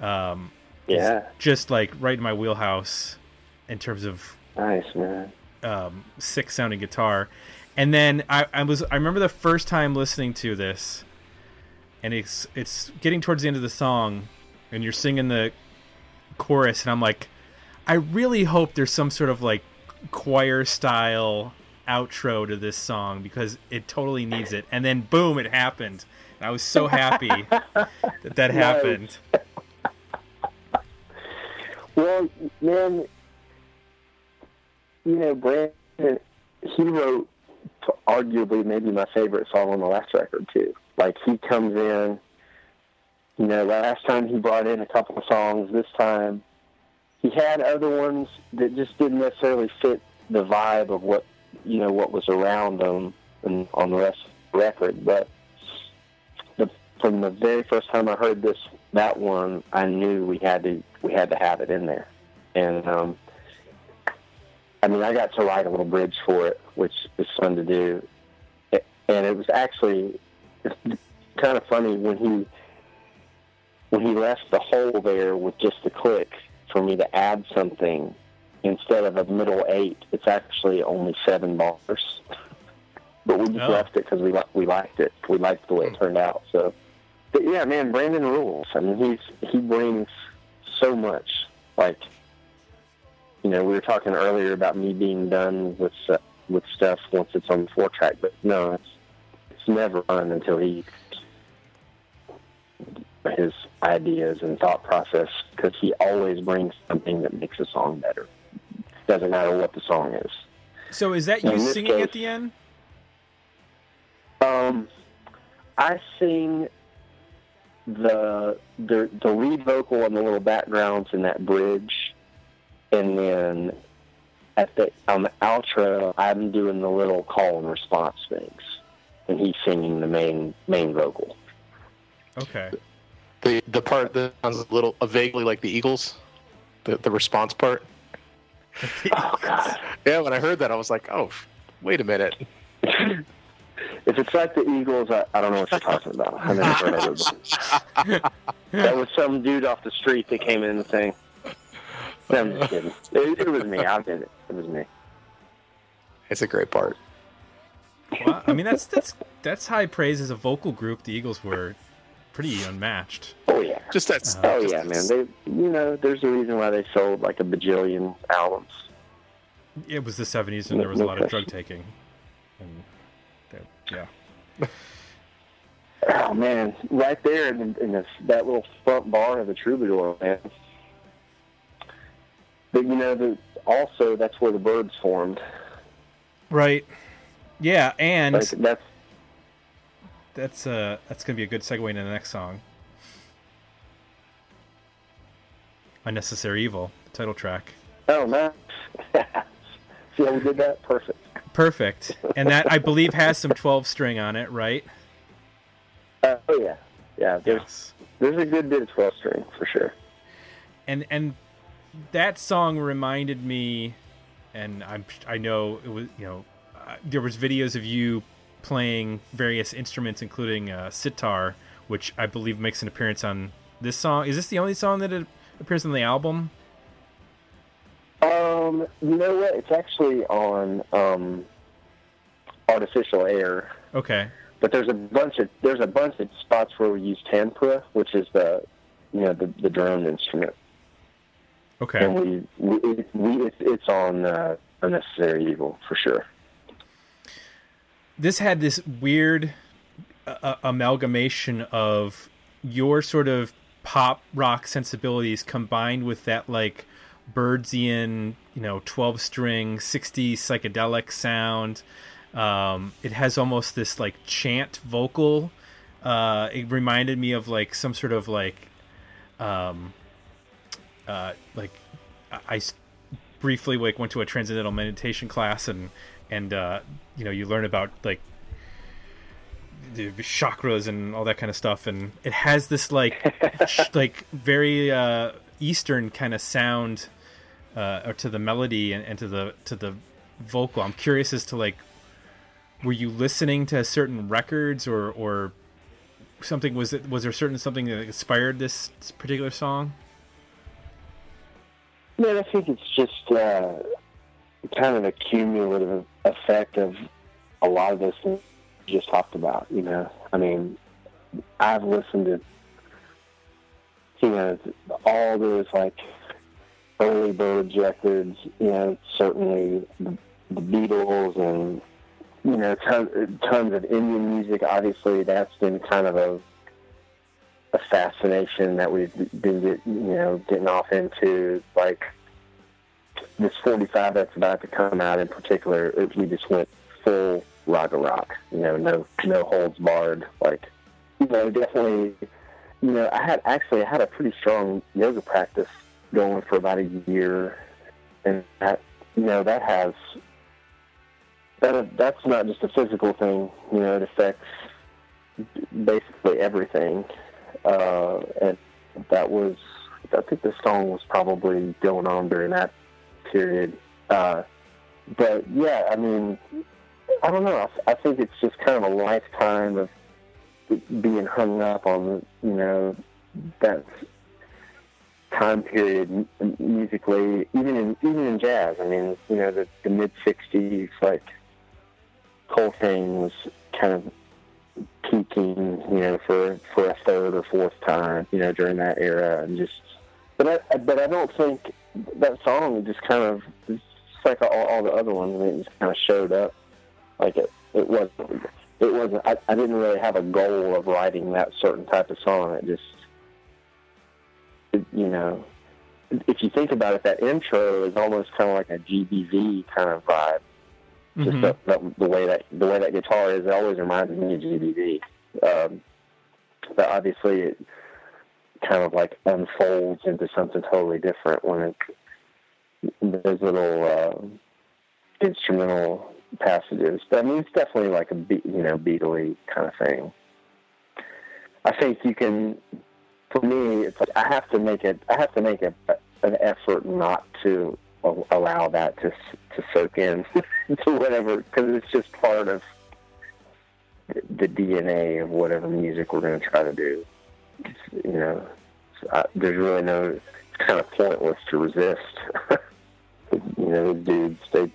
um, Yeah, just like right in my wheelhouse in terms of nice man. um, sick sounding guitar. And then I, I was I remember the first time listening to this, and it's it's getting towards the end of the song, and you're singing the chorus, and I'm like, I really hope there's some sort of like choir style outro to this song because it totally needs it. And then boom, it happened. And I was so happy that that happened. Well, man, you know, Brandon, he wrote arguably maybe my favorite song on the last record too. Like he comes in, you know, last time he brought in a couple of songs. This time, he had other ones that just didn't necessarily fit the vibe of what you know what was around them and on the rest of record, but the, from the very first time I heard this that one, I knew we had to we had to have it in there, and um, I mean I got to write a little bridge for it, which is fun to do, and it was actually kind of funny when he when he left the hole there with just the click for me to add something instead of a middle eight, it's actually only seven bars. but we just Oh. left it because we li- we liked it. We liked the way it turned out. So, but yeah, man, Brandon rules. I mean, he's he brings so much. Like, you know, we were talking earlier about me being done with uh, with stuff once it's on the four track, but no, it's it's never done until he his ideas and thought process because he always brings something that makes a song better. Doesn't matter what the song is. So is that you In this singing at the end? Um, I sing the the the lead vocal and the little backgrounds in that bridge, and then at the on the outro, I'm doing the little call and response things, and he's singing the main main vocal. Okay. The the part that sounds a little uh, vaguely like the Eagles, the the response part. Oh God! Yeah, when I heard that, I was like, oh, wait a minute. If it's like the Eagles, I, I don't know what you're talking about. I never heard of it. that was some dude off the street that came in and sang. No, I'm just kidding. It, it was me. I did it. It was me. It's a great part. Well, I mean that's that's that's high praise as a vocal group. The Eagles were pretty unmatched. Oh yeah. Just that's. Uh, oh just yeah, that's- man. They, you know, there's a reason why they sold like a bajillion albums. It was the '70s, and there was a lot of drug taking. And that- yeah. Oh man, right there in, in this, that little front bar of the Troubadour, man. But you know, the, also that's where the Byrds formed. Right. Yeah, and Like that's that's uh that's gonna be a good segue into the next song. Unnecessary Evil, the title track. oh man. See how we did that? Perfect. Perfect. And that I believe has some 12 string on it, right? Uh, oh yeah, yeah. There's Yes. there's a good bit of twelve string for sure. And and that song reminded me and I'm I know it was, you know, uh, there was videos of you playing various instruments including uh, sitar, which I believe makes an appearance on this song. Is this the only song that it appears on the album? Um, you know what? It's actually on um, artificial air. Okay. but there's a bunch of there's a bunch of spots where we use tampura, which is the you know the, the drone instrument, Okay. and we we, it, we it's, it's on uh, unnecessary evil for sure. This had this weird uh, amalgamation of your sort of pop rock sensibilities combined with that like Byrdsian you know 12 string 60s psychedelic sound. Um, it has almost this like chant vocal. Uh, it reminded me of like some sort of like um, uh, like I briefly like went to a transcendental meditation class and and uh, you know you learn about like the chakras and all that kind of stuff and it has this like sh- like very uh, eastern kind of sound uh, or to the melody and, and to the to the vocal. I'm curious as to like were you listening to certain records or or something? Was it was there certain something that inspired this particular song? Man, I think it's just uh, kind of a cumulative effect of a lot of those things you just talked about. You know, I mean, I've listened to you know all those like early bird records. You know, certainly the, the Beatles and you know tons, tons of Indian music. Obviously, that's been kind of a a fascination that we've been get, you know getting off into like this 45 that's about to come out in particular it, we just went full rock rock you know no no holds barred like you know definitely you know I had actually I had a pretty strong yoga practice going for about a year and that you know that has that that's not just a physical thing. You know, it affects basically everything. Uh, and that was, I think the song was probably going on during that period. Uh, but yeah, I mean, I don't know. I, I think it's just kind of a lifetime of being hung up on, you know, that time period musically, even in even in jazz. I mean, you know, the, the mid '60s, like Coltrane was kind of peaking, you know, for for a third or fourth time, you know, during that era, and just. But I but I don't think that song just kind of it's like all, all the other ones. I mean, it just kind of showed up. Like it it was it wasn't. I, I didn't really have a goal of writing that certain type of song. It just it, you know. If you think about it, that intro is almost kind of like a GBV kind of vibe just Mhm. the, the, the way that the way that guitar is, it always reminds me of GBV. Um, but obviously, it kind of like unfolds into something totally different when it those little uh, instrumental passages. But I mean, it's definitely like a be, you know Beatley kind of thing. I think you can. For me, it's like I have to make it. I have to make a, an effort not to allow that to to soak in to whatever because it's just part of the DNA of whatever music we're going to try to do. You know, I, there's really no. It's kind of pointless to resist. you know, dudes. They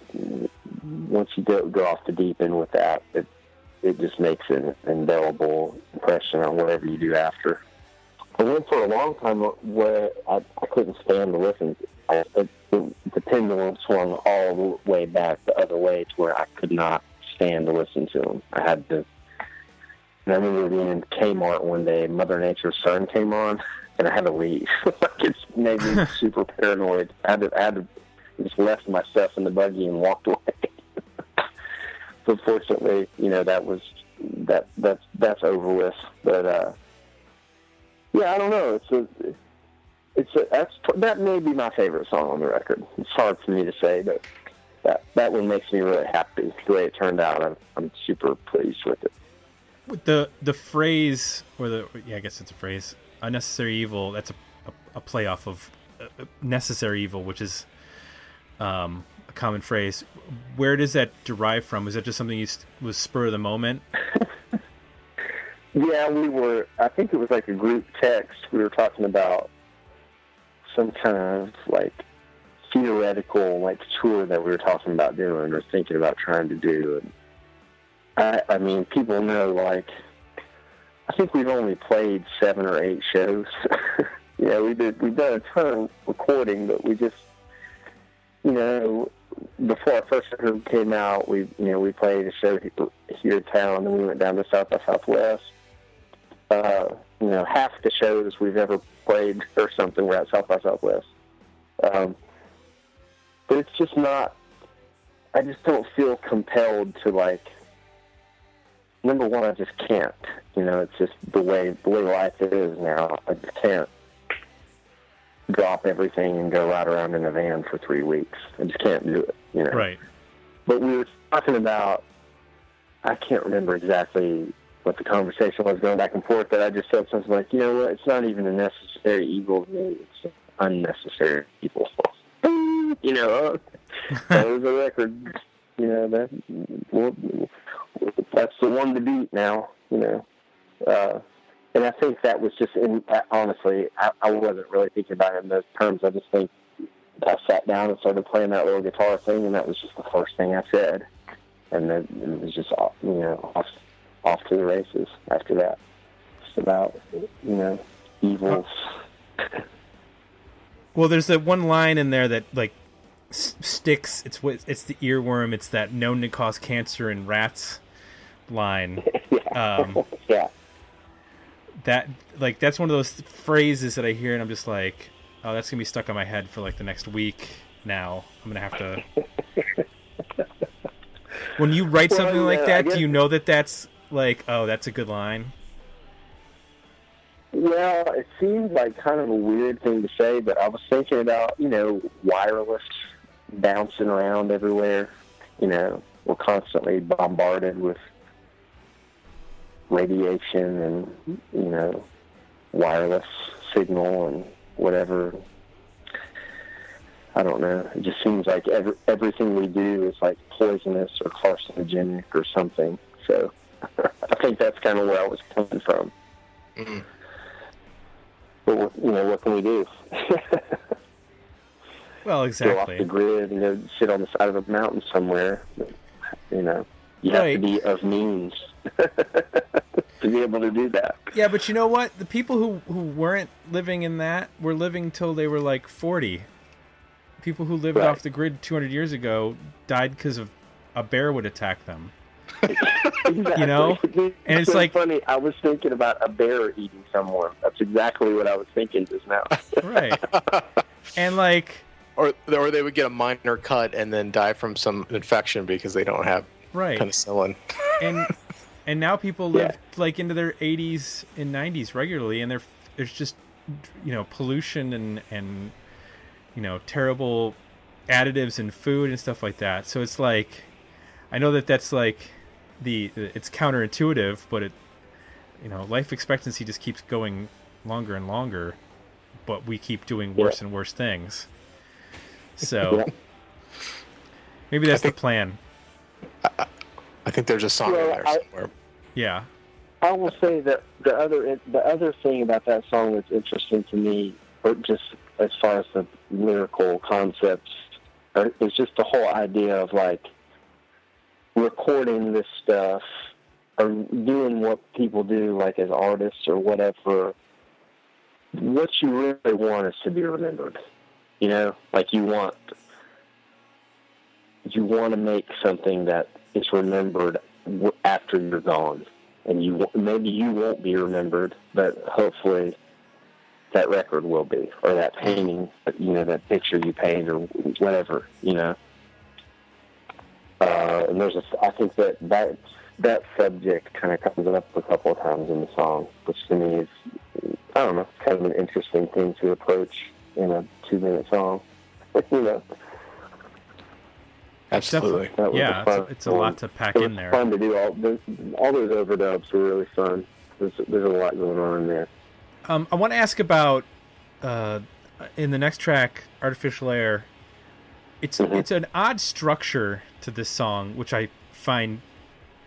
once you go go off the deep end with that, it it just makes an indelible impression on whatever you do after. I went for a long time where I, I couldn't stand to listen. I, the pendulum swung all the way back the other way to where I could not stand to listen to them. I had to. And I remember being in Kmart one day, Mother Nature's Son came on, and I had to leave. like it made me super paranoid. I had to, I had to just left my stuff in the buggy and walked away. but fortunately, you know that was that that's that's over with. But uh, yeah, I don't know. It's a it's a, that's that may be my favorite song on the record. It's hard for me to say, but that that one makes me really happy. The way it turned out, I'm I'm super pleased with it. The the phrase or the yeah, I guess it's a phrase. Unnecessary evil. That's a a, a play off of uh, uh, necessary evil, which is um, a common phrase. Where does that derive from? Is that just something you s- was spur of the moment? Yeah, we were. I think it was like a group text. We were talking about some kind of like theoretical like tour that we were talking about doing or thinking about trying to do. And I, I mean, people know like I think we've only played seven or eight shows. yeah, we did. We've done a ton of recording, but we just you know before our first record came out, we you know we played a show here in town, and we went down to South by Southwest. Uh, you know, half the shows we've ever played or something were at South by Southwest. Um, but it's just not. I just don't feel compelled to like. Number one, I just can't. You know, it's just the way the way life is now. I just can't drop everything and go ride around in a van for three weeks. I just can't do it. You know. Right. But we were talking about. I can't remember exactly what the conversation was going back and forth. But I just said something like, you know what? It's not even a necessary evil to me. It's unnecessary evil. you know, that was a record. You know that that's the one to beat now. You know, uh, and I think that was just in. Honestly, I, I wasn't really thinking about it in those terms. I just think I sat down and started playing that little guitar thing, and that was just the first thing I said. And then it was just off, you know off off to the races after that. Just about you know evils. Well, there's that one line in there that like s- sticks. It's what it's the earworm. It's that known to cause cancer in rats line. yeah, Um, yeah. that like that's one of those phrases that I hear and I'm just like, oh, that's gonna be stuck on my head for like the next week. Now I'm gonna have to. when you write Well, something like yeah, I that, guess- do you know that that's like, oh, that's a good line? Well, it seems like kind of a weird thing to say, but I was thinking about, you know, wireless bouncing around everywhere, you know, we're constantly bombarded with radiation and you know wireless signal and whatever. I don't know. It just seems like every, everything we do is like poisonous or carcinogenic or something. So I think that's kind of where I was coming from. Mhm. But you know, what can we do? Well, exactly. Go off the grid and go sit on the side of a mountain somewhere. You know, you have to be of means to be able to do that. Yeah, but you know what? The people who who weren't living in that were living till they were like 40. People who lived Right. off the grid 200 years ago died because of a bear would attack them. Exactly. You know? And it's so like- funny. I was thinking about a bear eating someone. That's exactly what I was thinking just now. Right. and like Or or they would get a minor cut and then die from some infection because they don't have right. penicillin. and and now people live Yeah. like into their 80s and 90s regularly and there there's just you know pollution and and you know terrible additives in food and stuff like that so it's like i know that that's like the it's counterintuitive but it you know life expectancy just keeps going longer and longer but we keep doing worse Yeah. and worse things so Yeah. maybe that's the plan I think there's a song Well, in there I- somewhere. yeah I will say that the other the other thing about that song that's interesting to me, or just as far as the lyrical concepts, uh, is just the whole idea of like recording this stuff or doing what people do, like as artists or whatever. What you really want is to be remembered. You know, like you want you want to make something that is remembered after you're gone and you maybe you won't be remembered, but hopefully that record will be, or that painting, you know, that picture you paint, or whatever, you know. Uh, and there's a, I think that that that subject kind of comes up a couple of times in the song, which to me is, I don't know, kind of an interesting thing to approach in a two-minute song. you know, Absolutely. that was Yeah, a fun it's- it's a lot to pack It was in there. Fun to do all those, all those overdubs were really fun. There's, there's a lot going on in there. Um, I want to ask about uh, in the next track, "Artificial Air." It's Mhm. it's an odd structure to this song, which I find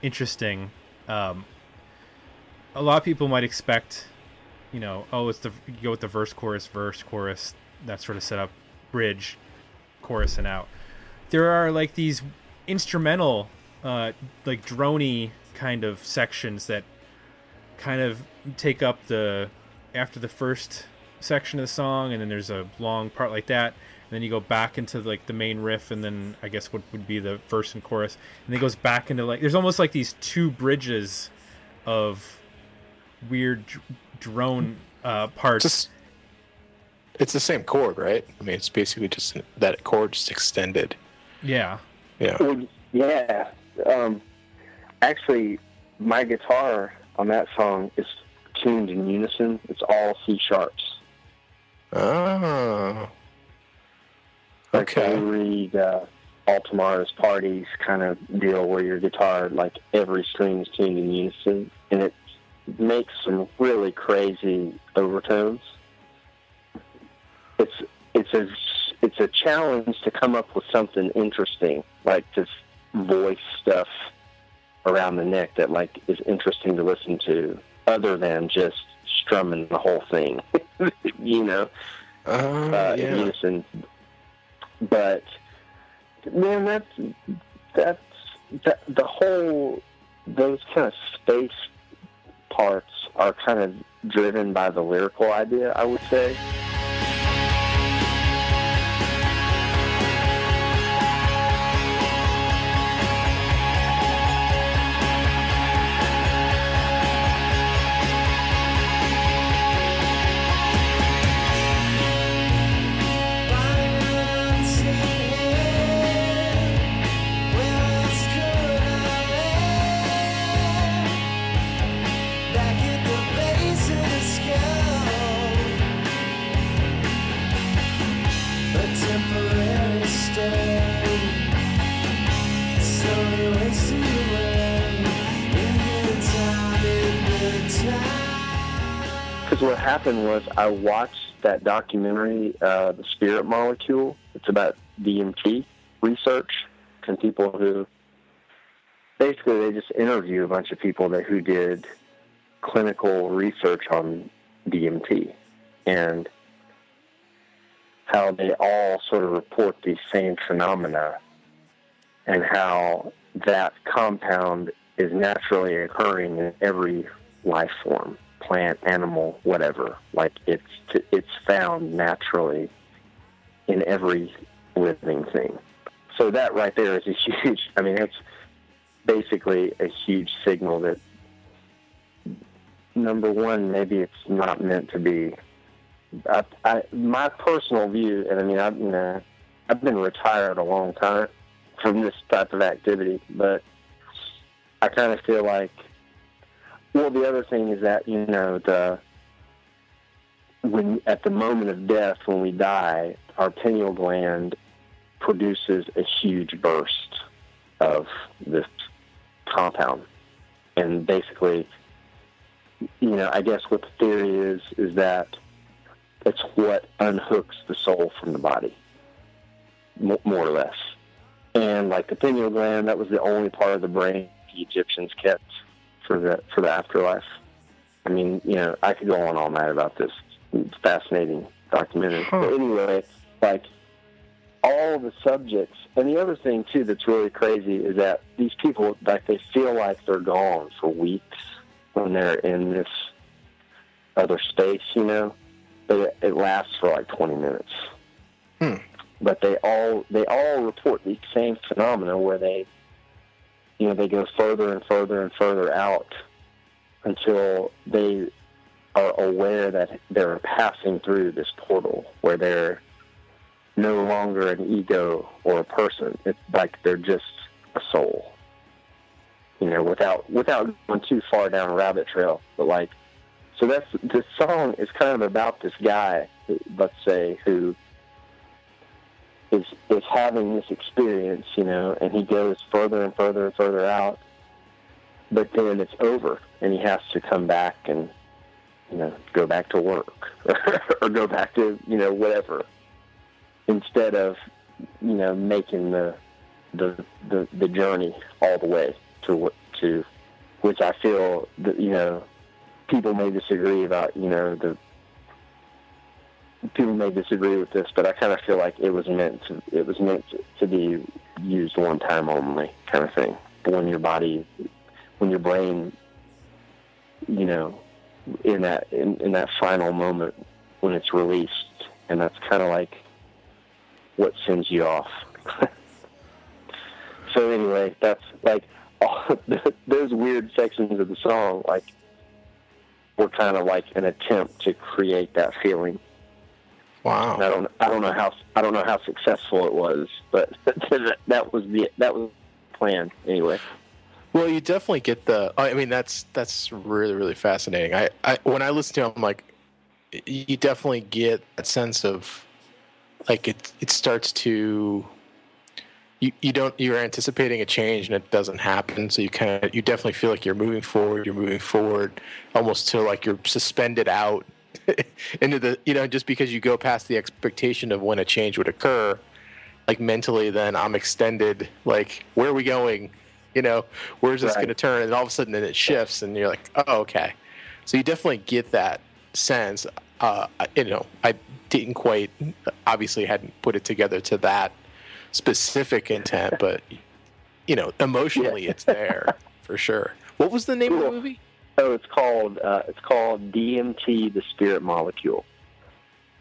interesting. Um, a lot of people might expect, you know, oh, it's the you go with the verse, chorus, verse, chorus, that sort of setup, bridge, chorus, and out. There are like these instrumental, uh, like droney kind of sections that kind of take up the after the first section of the song and then there's a long part like that and then you go back into like the main riff and then i guess what would be the verse and chorus and it goes back into like there's almost like these two bridges of weird drone uh parts Just it's the same chord, right? I mean, it's basically just that chord just extended. yeah Yeah. Well, yeah. Um, actually, my guitar on that song is tuned in unison. It's all C sharps. Oh. Okay. Like Okay. I read uh, All Tomorrow's Parties kind of deal where your guitar, like every string is tuned in unison, and it makes some really crazy overtones. It's it's a it's a challenge to come up with something interesting, like just voice stuff around the neck that like is interesting to listen to, other than just strumming the whole thing. you know Uh, uh, in unison. But man, that's that's that, the whole those kind of space parts are kind of driven by the lyrical idea. I would say. Because what happened was I watched that documentary, uh, The Spirit Molecule. It's about DMT research and people who basically they just interview a bunch of people that who did clinical research on DMT and how they all sort of report these same phenomena and how that compound is naturally occurring in every life form, plant, animal, whatever. Like it's it's found naturally in every living thing. So that right there is a huge. I mean, it's basically a huge signal that number one, maybe it's not meant to be. I, I, my personal view, and I mean, I've you know, I've been retired a long time from this type of activity, but I kind of feel like. Well, the other thing is that you know the when at the moment of death, when we die, our pineal gland produces a huge burst of this compound, and basically, you know, I guess what the theory is is that it's what unhooks the soul from the body, more or less. And like the pineal gland, that was the only part of the brain the Egyptians kept for the for the afterlife. I mean, you know, I could go on all night about this. It's fascinating documentary. Huh. But anyway, like all the subjects, and the other thing too that's really crazy is that these people, like, they feel like they're gone for weeks when they're in this other space, you know. But it, it lasts for like 20 minutes. Hmm. But they all they all report the same phenomena where they, you know, they go further and further and further out until they are aware that they're passing through this portal where they're no longer an ego or a person. It's like they're just a soul. You know, without without going too far down a rabbit trail, but like, so that's this song is kind of about this guy, let's say, who is is having this experience, you know, and he goes further and further and further out, but then it's over, and he has to come back and you know go back to work or go back to you know whatever. Instead of you know making the the the, the journey all the way to to which I feel that you know people may disagree about you know the people may disagree with this, but I kind of feel like it was meant to it was meant to, be used one time only kind of thing. When your body, when your brain, you know, in that in, in that final moment when it's released, and that's kind of like what sends you off. so anyway, that's like all, those weird sections of the song, like were kind of like an attempt to create that feeling. Wow. And I don't I don't know how I don't know how successful it was, but that was the that was the plan anyway. Well, you definitely get the. I mean, that's that's really really fascinating. I, I when I listen to it, I'm like, you definitely get that sense of, like it it starts to. You, you don't you're anticipating a change and it doesn't happen so you kind of you definitely feel like you're moving forward you're moving forward almost to like you're suspended out into the you know just because you go past the expectation of when a change would occur like mentally then i'm extended like where are we going? You know where's this Right. going to turn? And all of a sudden then it shifts and you're like oh okay. So you definitely get that sense uh you know i didn't quite obviously hadn't put it together to that specific intent but you know emotionally Yeah. it's there for sure. What was the name of the movie So it's called uh, it's called DMT, the Spirit Molecule,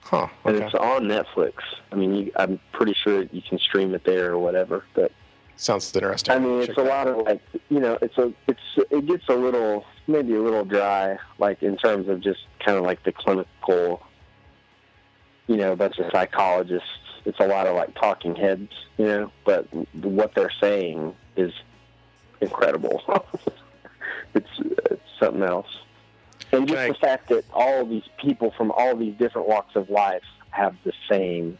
huh and it's on Netflix. I mean, you, I'm pretty sure you can stream it there or whatever. But sounds interesting I mean, it's Check a lot of like you know, it's a it's it gets a little maybe a little dry, like in terms of just kind of like the clinical, you know, a bunch of psychologists. It's a lot of like talking heads, you know, but what they're saying is incredible. it's, it's something else. And just Can I- the fact that all these people from all these different walks of life have the same,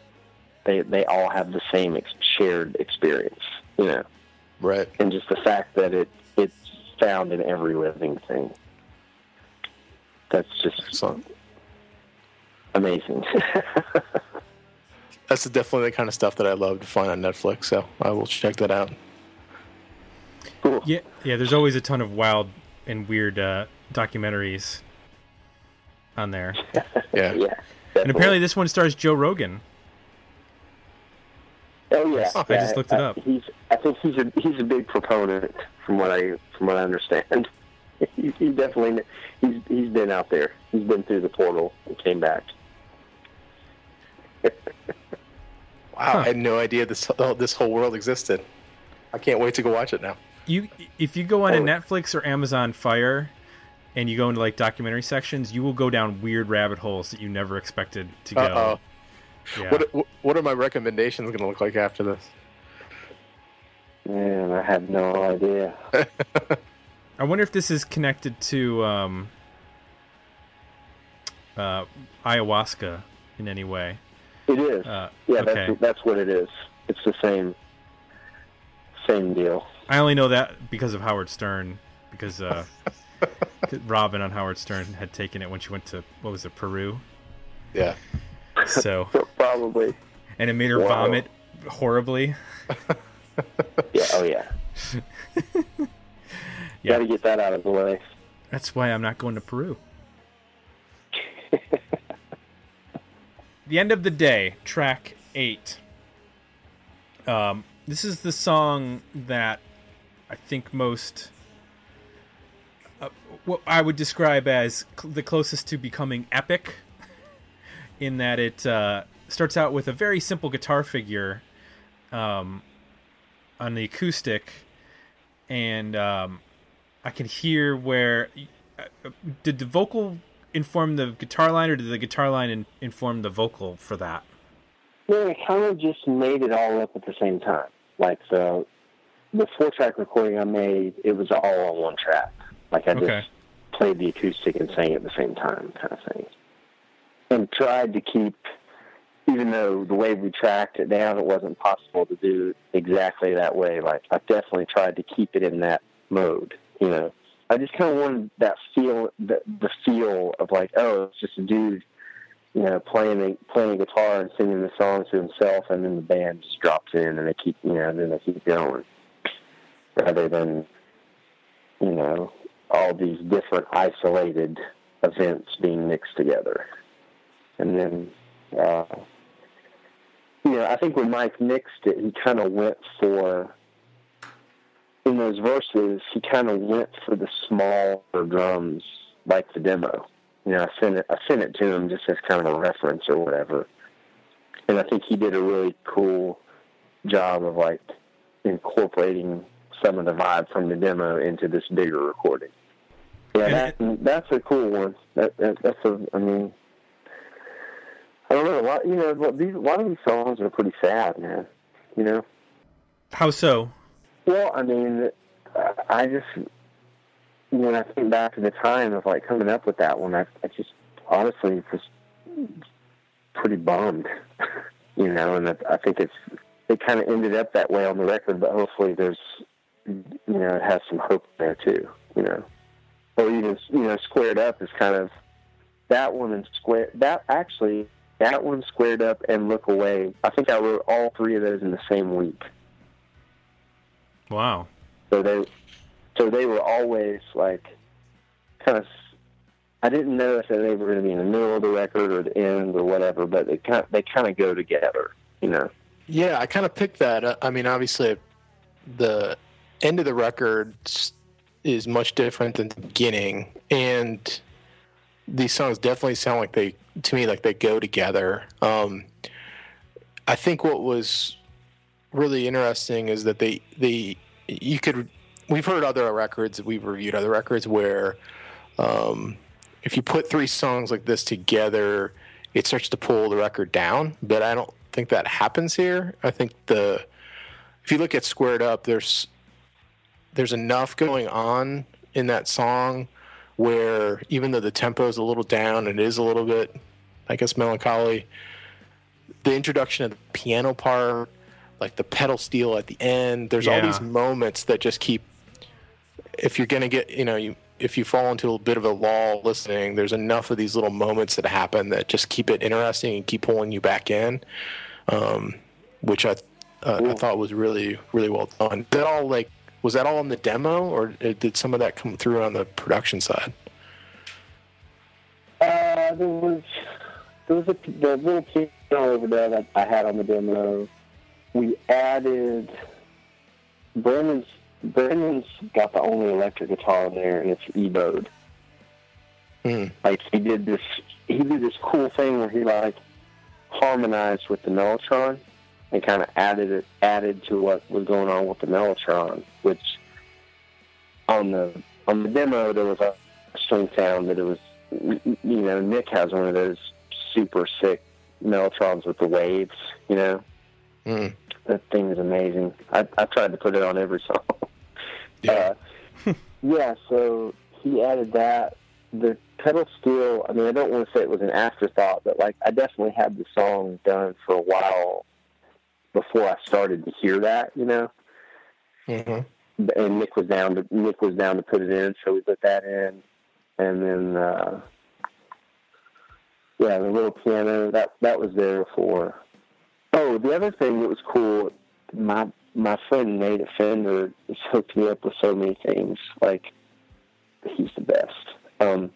they they all have the same ex- shared experience, you know right and just the fact that it it's found in every living thing. That's just Excellent. amazing. That's definitely the kind of stuff that I love to find on Netflix. So I will check that out. cool. Yeah, yeah. There's always a ton of wild and weird uh, documentaries on there, Yeah. Yeah. and apparently this one stars Joe Rogan. Oh yeah, I just looked it up. He's, I think he's a he's a big proponent from what I from what I understand. He, he definitely he's he's been out there. He's been through the portal and came back. Wow, I had no idea this this whole world existed. I can't wait to go watch it now. You, if you go on a Oh. Netflix or Amazon Fire, and you go into like documentary sections, you will go down weird rabbit holes that you never expected to go. Uh oh. Yeah. What what are my recommendations going to look like after this? Man, I have no idea. I wonder if this is connected to um, uh, ayahuasca in any way. It is. Uh, yeah, okay. that's that's what it is. It's the same same deal. I only know that because of Howard Stern, because uh, Robin on Howard Stern had taken it when she went to what was it, Peru? Yeah. So, Probably. and it made her Wow. vomit horribly. Yeah. Oh yeah. Yeah. Got to get that out of the way. That's why I'm not going to Peru. the end of the day, track eight. Um, this is the song that I think most, uh, what I would describe as cl- the closest to becoming epic, in that it uh, starts out with a very simple guitar figure um, on the acoustic, and um, I can hear where uh, did the vocal inform the guitar line, or did the guitar line in, inform the vocal for that? Yeah, I kind of just made it all up at the same time. Like the the four track recording I made, it was all on one track. Like I Okay. just played the acoustic and sang at the same time, kind of thing. And tried to keep, even though the way we tracked it down, it wasn't possible to do exactly that way. Like I definitely tried to keep it in that mode. You know, I just kind of wanted that feel, the, the feel of like, oh, it's just a dude you know, playing the playing the guitar and singing the songs to himself, and then the band just drops in and they keep, you know, then they keep going, rather than, you know, all these different isolated events being mixed together. And then, uh, you know, I think when Mike mixed it, he kind of went for in those verses. He kind of went for the smaller drums, like the demo you know, I sent it, I sent it to him just as kind of a reference or whatever. And I think he did a really cool job of like incorporating some of the vibe from the demo into this bigger recording. Yeah, that, that's a cool one. That, that that's a, I mean, I don't know. A lot, you know, these a lot of these songs are pretty sad, man. You know. How so? Well, I mean, I just when I think back to the time of like coming up with that one, I, I just honestly was pretty bummed, you know, and I, I think it's it kind of ended up that way on the record, but hopefully there's you know it has some hope there too, you know, or even you know squared up is kind of that one and square that actually that one squared up and look away. I think I wrote all three of those in the same week. Wow. So they, so they were always like, kind of. I didn't know if they were going to be in the middle of the record or the end or whatever, but they kind they kind of go together, you know. Yeah, I kind of picked that. Uh, I mean, obviously, the end of the record is much different than the beginning, and these songs definitely sound like they, to me, like they go together. Um, I think what was really interesting is that they they you could we've heard other records we've reviewed other records where um, if you put three songs like this together it starts to pull the record down but i don't think that happens here i think the if you look at squared up there's there's enough going on in that song where even though the tempo is a little down and it is a little bit i guess melancholy the introduction of the piano part like the pedal steel at the end there's all these moments that just keep if you're gonna get you know you if you fall into a bit of a lull listening, there's enough of these little moments that happen that just keep it interesting and keep pulling you back in, um, which I uh, I thought was really really well done. That all like was that all in the demo, or did some of that come through on the production side? Uh, there was there was a the little piano over there that I had on the demo. We added Brandon's Brandon's got the only electric guitar in there, and it's E-bowed. Hmm. Like he did this, he did this cool thing where he like harmonized with the Mellotron and kind of added it added to what was going on with the Mellotron, which on the on the demo there was a string sound that it was you know Nick has one of those super sick Mellotrons with the waves, you know Hmm. that thing is amazing. I I tried to put it on every song. Yeah. Uh, yeah, so he added that. The pedal steel, I mean, I don't want to say it was an afterthought, but like I definitely had the song done for a while before I started to hear that, you know. Mhm. And Nick was down to Nick was down to put it in, so we put that in, and then uh, yeah, the little piano that that was there before. Oh, the other thing that was cool, my my friend Nate Offender has hooked me up with so many things. Like he's the best. Um,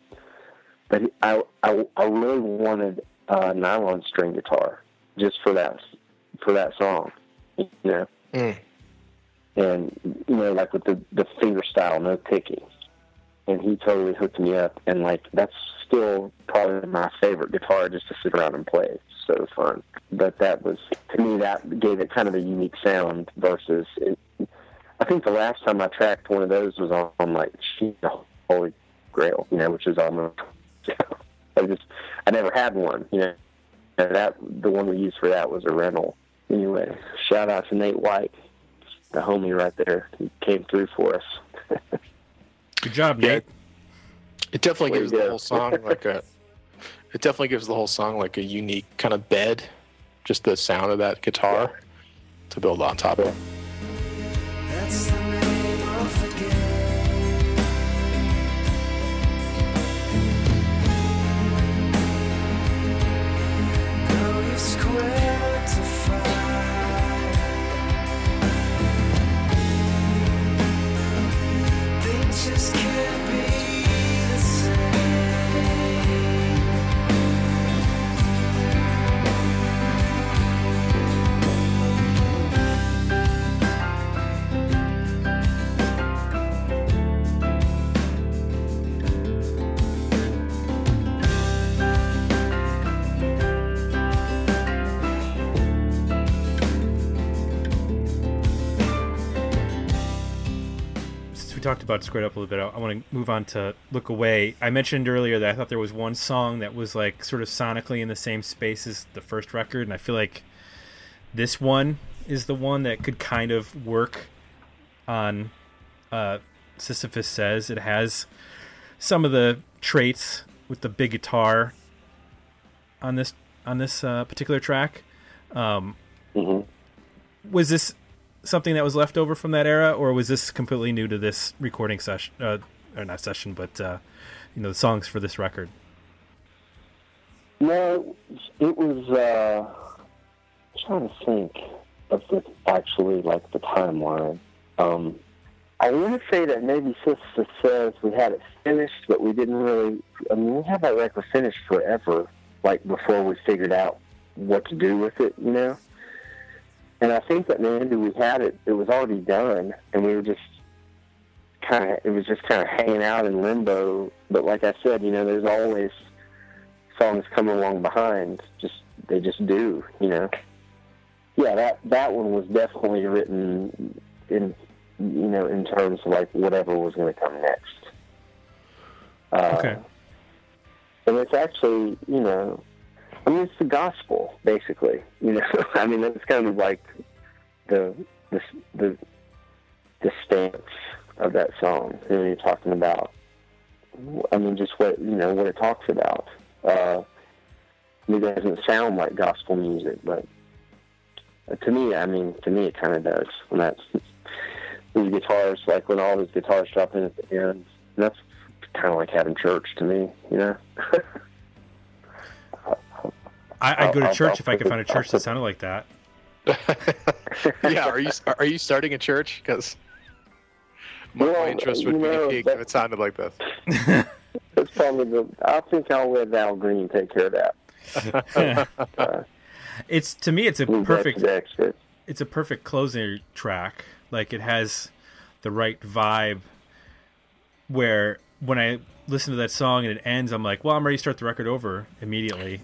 but I, I I really wanted a nylon string guitar just for that for that song, you know. Mm. And you know, like with the the finger style, no picking. And he totally hooked me up, and like that's still probably my favorite guitar just to sit around and play. It's so fun. But that was to me that gave it kind of a unique sound versus. It, I think the last time I tracked one of those was on, on like of Holy Grail, you know, which is almost. I just I never had one, you know. And that the one we used for that was a rental. Anyway, shout out to Nate White, the homie right there. He came through for us. Good job, Yeah. Nate. It definitely Way gives the whole song like a. It definitely gives the whole song like a unique kind of bed, just the sound of that guitar to build on top of. That's about Squared Up a little bit, I, I want to move on to Look Away. I mentioned earlier that I thought there was one song that was like sort of sonically in the same space as the first record, and I feel like this one is the one that could kind of work on uh, Sisyphus Says. It has some of the traits with the big guitar on this on this uh, particular track. Um, hmm was this something that was left over from that era, or was this completely new to this recording session? Uh, or not session, but uh, you know, the songs for this record. No, it was. Uh, I'm trying to think of the actually like the timeline. Um, I want to say that maybe Sisyphus Says we had it finished, but we didn't really. I mean, we had that record finished forever, like before we figured out what to do with it, you know. And I think that maybe we had it. It was already done, and we were just kind of. It was just kind of hanging out in limbo. But like I said, you know, there's always songs coming along behind. Just they just do, you know. Yeah, that that one was definitely written in you know in terms of like whatever was going to come next. Uh, Okay. And it's actually you know, I mean it's the gospel basically. You know, I mean it's kind of like the the the the stance of that song. You know, you're talking about. I mean, just what you know, what it talks about. Uh, it doesn't sound like gospel music, but to me, I mean, to me, it kind of does. When that's these guitars, like when all these guitars drop in at the end, that's kind of like having church to me, you know. I, I'd go to I'll- church I'll if I could find a church that sounded like that. yeah, are you are you starting a church? Because my, my interest would you be know, if it sounded like this. It's probably the. I think I'll let Al Green take care of that. Uh, It's to me, it's a perfect to the experts. it's a perfect closing track. Like it has the right vibe where when I listen to that song and it ends, I'm like, well, I'm ready to start the record over immediately.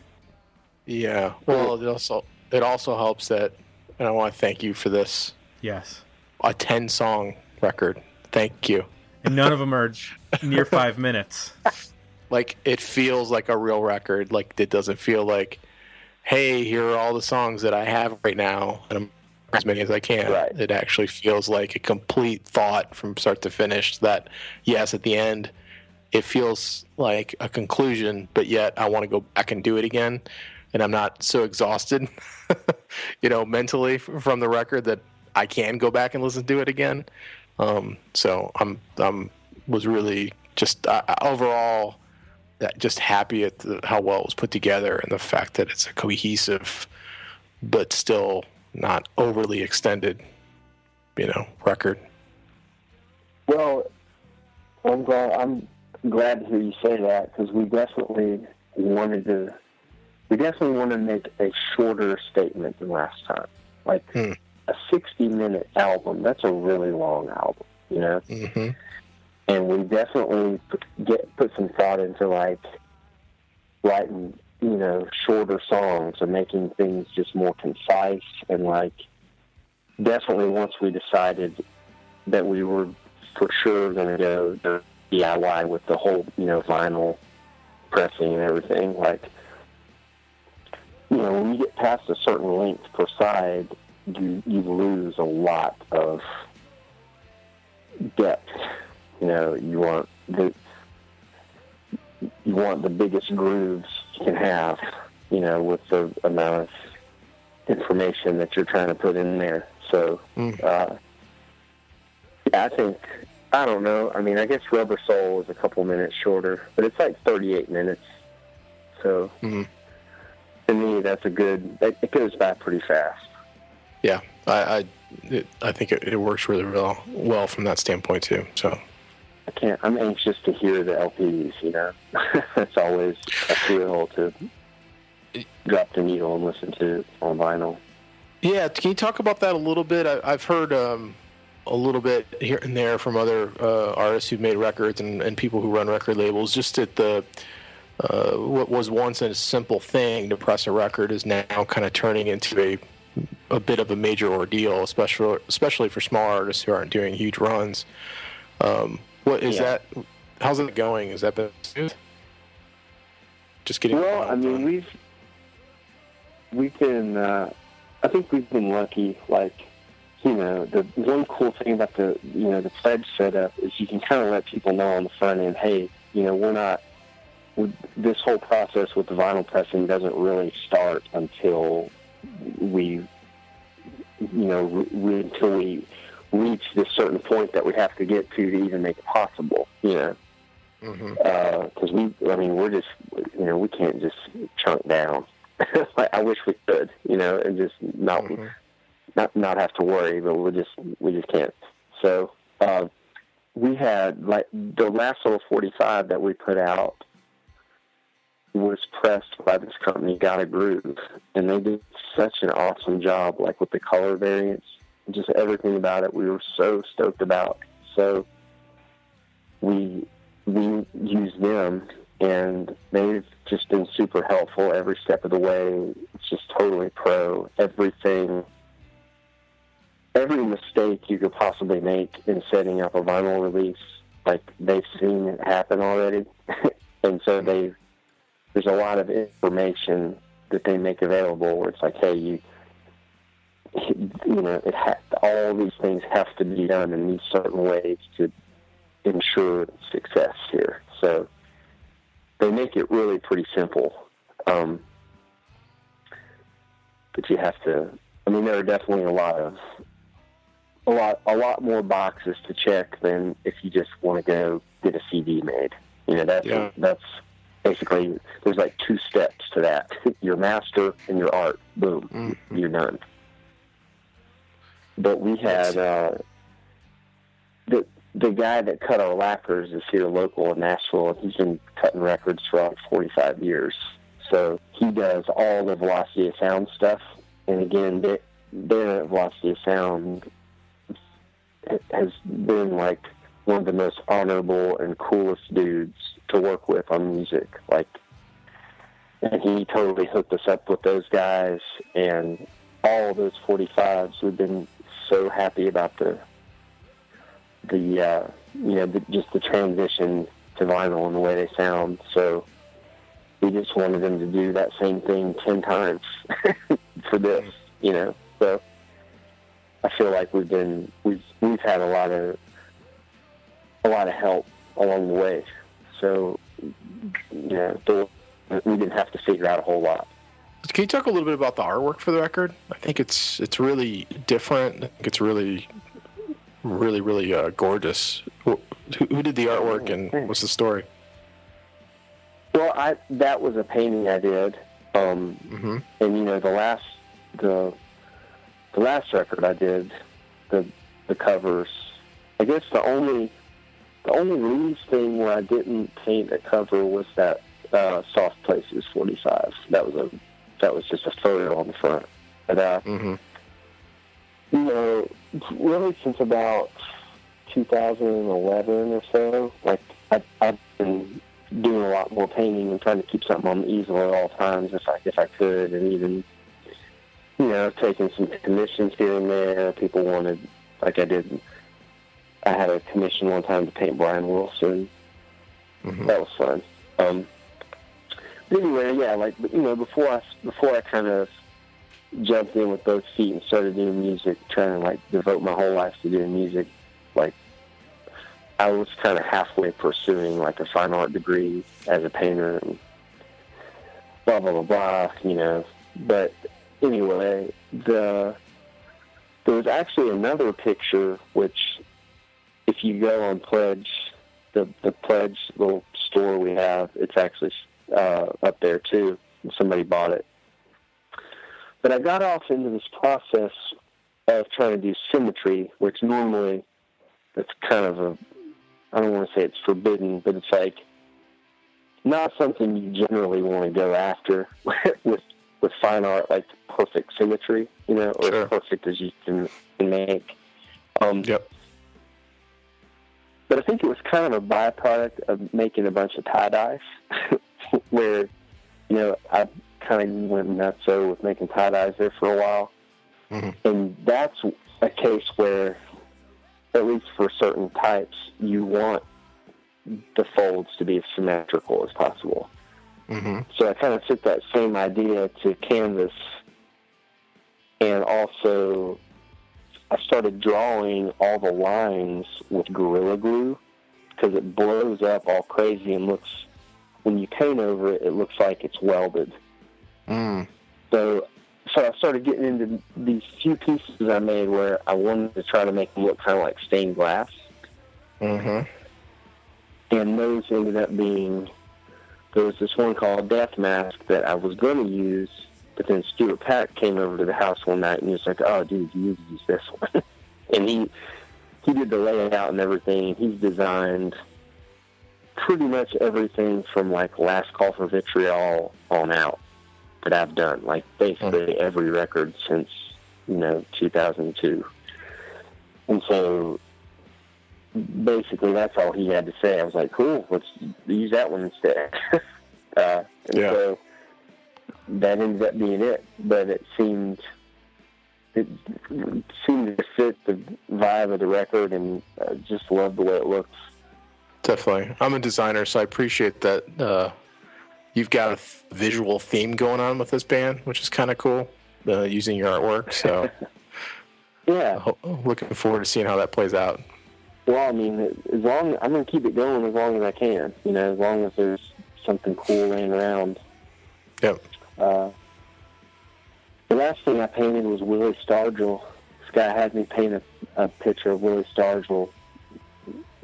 Yeah. Well, it also it also helps that, and I want to thank you for this Yes. a ten song record. Thank you. And none of them are near five minutes. Like it feels like a real record. Like it doesn't feel like, hey, here are all the songs that I have right now, and I'm as many as I can. Right. It actually feels like a complete thought from start to finish. That yes, at the end, it feels like a conclusion, but yet I want to go back and do it again, and I'm not so exhausted, you know, mentally from the record that I can go back and listen to it again. Um, so I'm I'm was really just uh, overall just happy at the, how well it was put together and the fact that it's a cohesive but still not overly extended you know record Well, I'm glad. I'm glad to hear you say that because we definitely wanted to. We definitely want to make a shorter statement than last time. Like Hmm. a 60-minute album. That's a really long album, you know. mm-hmm. And we definitely get put some thought into like writing, you know, shorter songs and making things just more concise and like. Definitely, once we decided that we were for sure going to go the DIY with the whole, you know, vinyl pressing and everything. Like, know, when you get past a certain length per side, you you lose a lot of depth. You know, you want the you want the biggest grooves you can have. You know, with the amount of information that you're trying to put in there. So, Mm. uh, yeah, I think I don't know. I mean, I guess Rubber Soul is a couple minutes shorter, but it's like 38 minutes. So, Mhm. To me, that's a good. It, it goes by pretty fast. yeah i i, it, I think it, it works really well well from that standpoint too so I can't. I'm anxious to hear the LPs. You know, it's always a thrill to drop the needle and listen to it on vinyl. Yeah, can you talk about that a little bit? I, I've heard um, a little bit here and there from other uh, artists who've made records and, and people who run record labels. Just at the uh, what was once a simple thing to press a record is now kind of turning into a a bit of a major ordeal, especially especially for small artists who aren't doing huge runs. Um, what is Yeah. that? How's it going? Is that been smooth? Just getting. Well, I mean, we've we've been. Uh, I think we've been lucky. Like, you know, the one cool thing about the you know the pledge setup is you can kind of let people know on the front end, hey, you know, we're not. This whole process with the vinyl pressing doesn't really start until we, you know, re- until we reach this certain point that we have to get to to even make it possible. You know because we, I mean, we're just, you know, we can't just chunk down. I wish we could, you know, and just not Mhm. not not have to worry, but we just we just can't. So uh, we had like the last little forty five that we put out was pressed by this company, Gotta Groove, and they did such an awesome job, like with the color variants, just everything about it. We were so stoked about. So we we use them and they've just been super helpful every step of the way. It's just totally pro. Everything, every mistake you could possibly make in setting up a vinyl release, like they've seen it happen already. and so they, there's a lot of information that they make available where it's like, hey, you, you know, it ha- all these things have to be done in these certain ways to ensure success here. So they make it really pretty simple. Um, but you have to, I mean, there are definitely a lot of a lot a lot more boxes to check than if you just want to go get a CD made. You know, that's Yeah. that's basically there's like two steps to that. your master and your art. Boom, Mhm. you're done. But we had uh, the the guy that cut our lacquers is here local in Nashville, and he's been cutting records for like 45 years. So he does all the Velocity of Sound stuff. And again, they- they're Velocity of Sound has been like one of the most honorable and coolest dudes to work with on music. Like, and he totally hooked us up with those guys and all those 45s. We've been so happy about the the uh, you know the, just the transition to vinyl and the way they sound. So we just wanted them to do that same thing ten times for this, you know. So I feel like we've been we've we've had a lot of a lot of help along the way. So you know, we didn't have to figure out a whole lot. Can you talk a little bit about the artwork for the record? I think it's it's really different. I think it's really, really, really uh, gorgeous. Who, who did the artwork and what's the story? Well, I that was a painting I did, um, hmm and you know the last the the last record I did, the the covers. I guess the only the only release thing where I didn't paint a cover was that uh, Soft Places 45. That was a that was just a photo on the front. But uh, hmm you know, really since about 2011 or so, like I, I've been doing a lot more painting and trying to keep something on the easel at all times if I if I could, and even you know taking some commissions here and there. People wanted, like I did. I had a commission one time to paint Brian Wilson. hmm That was fun. Um, but anyway, yeah, like but, you know, before I before I kind of jumped in with both feet and started doing music, trying to like devote my whole life to doing music, like I was kind of halfway pursuing like a fine art degree as a painter and blah blah blah blah, you know. But anyway, the there was actually another picture which, if you go on Pledge, the the Pledge little store we have, it's actually uh, up there too. Somebody bought it. But I got off into this process of trying to do symmetry, which normally that's kind of a I don't want to say it's forbidden, but it's like not something you generally want to go after with with fine art, like perfect symmetry, you know, or Sure. as perfect as you can, can make. Um, Yep. But I think it was kind of a byproduct of making a bunch of tie dyes, where you know I kind of went nuts so with making tie dyes there for a while, Mhm. and that's a case where, at least for certain types, you want the folds to be as symmetrical as possible. hmm So I kind of took that same idea to canvas, and also I started drawing all the lines with Gorilla Glue because it blows up all crazy and looks. When you paint over it, it looks like it's welded. Mm. So, so I started getting into these few pieces I made where I wanted to try to make them look kind of like stained glass hmm and those ended up being there was this one called Death Mask that I was going to use, but then Stuart Pack came over to the house one night and he was like, "Oh, dude, you need to use this one," and he he did the layout and everything. He's designed pretty much everything from like Last Call for Vitriol on out that I've done, like basically every record since you know 2002, and so basically that's all he had to say. I was like, cool, let's use that one instead. uh, and Yeah. so that ended up being it. But it seemed it seemed to fit the vibe of the record, and I just loved the way it looks. Definitely. I'm a designer, so I appreciate that uh, you've got a visual theme going on with this band, which is kind of cool. Uh, using your artwork, so Yeah. looking forward to seeing how that plays out. Well, I mean, as long I'm gonna keep it going as long as I can. You know, as long as there's something cool laying around. Yep. Uh, the last thing I painted was Willie Stargell. This guy had me paint a, a picture of Willie Stargell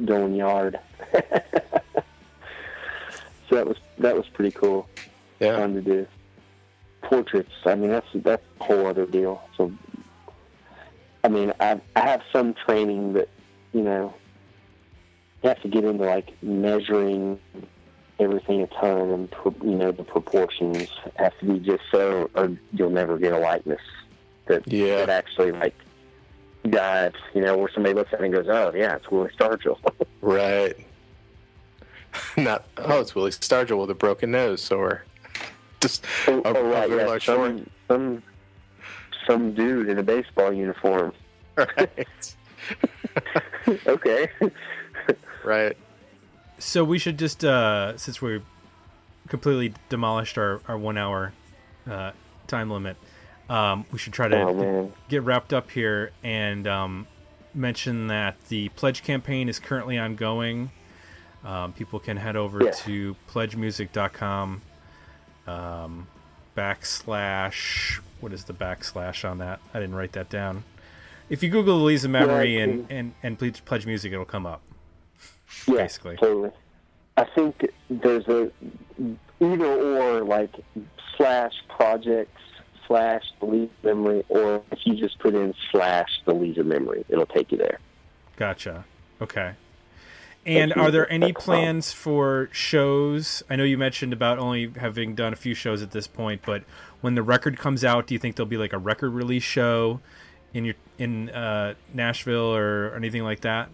going yard. so that was that was pretty cool, Yeah. fun to do. Portraits, I mean that's that's a whole other deal. So, I mean, I I have some training that you know you have to get into like measuring everything a ton and you know the proportions have to be just so or you'll never get a likeness that Yeah. that actually like dives you know where somebody looks at it and goes oh yeah it's Willie Stargell Right. Not oh, it's Willie Stargell with a broken nose, or just oh, a, oh, a right very yeah large some some some dude in a baseball uniform Right. okay right. So we should just, uh, since we completely demolished our, our one hour uh, time limit, um, we should try to oh get wrapped up here and um, mention that the pledge campaign is currently ongoing. Um, people can head over Yeah. to pledgemusic.com um, backslash. What is the backslash on that? I didn't write that down. If you Google Lees of Memory I and, and, and pledge, pledge music, it'll come up. Yeah, basically. totally I think there's a either or like slash projects slash the Lisa memory or if you just put in slash the Lees of Memory it'll take you there Gotcha. Okay. And are there any plans for shows? I know you mentioned about only having done a few shows at this point, but when the record comes out, do you think there'll be like a record release show in your in uh, Nashville or anything like that?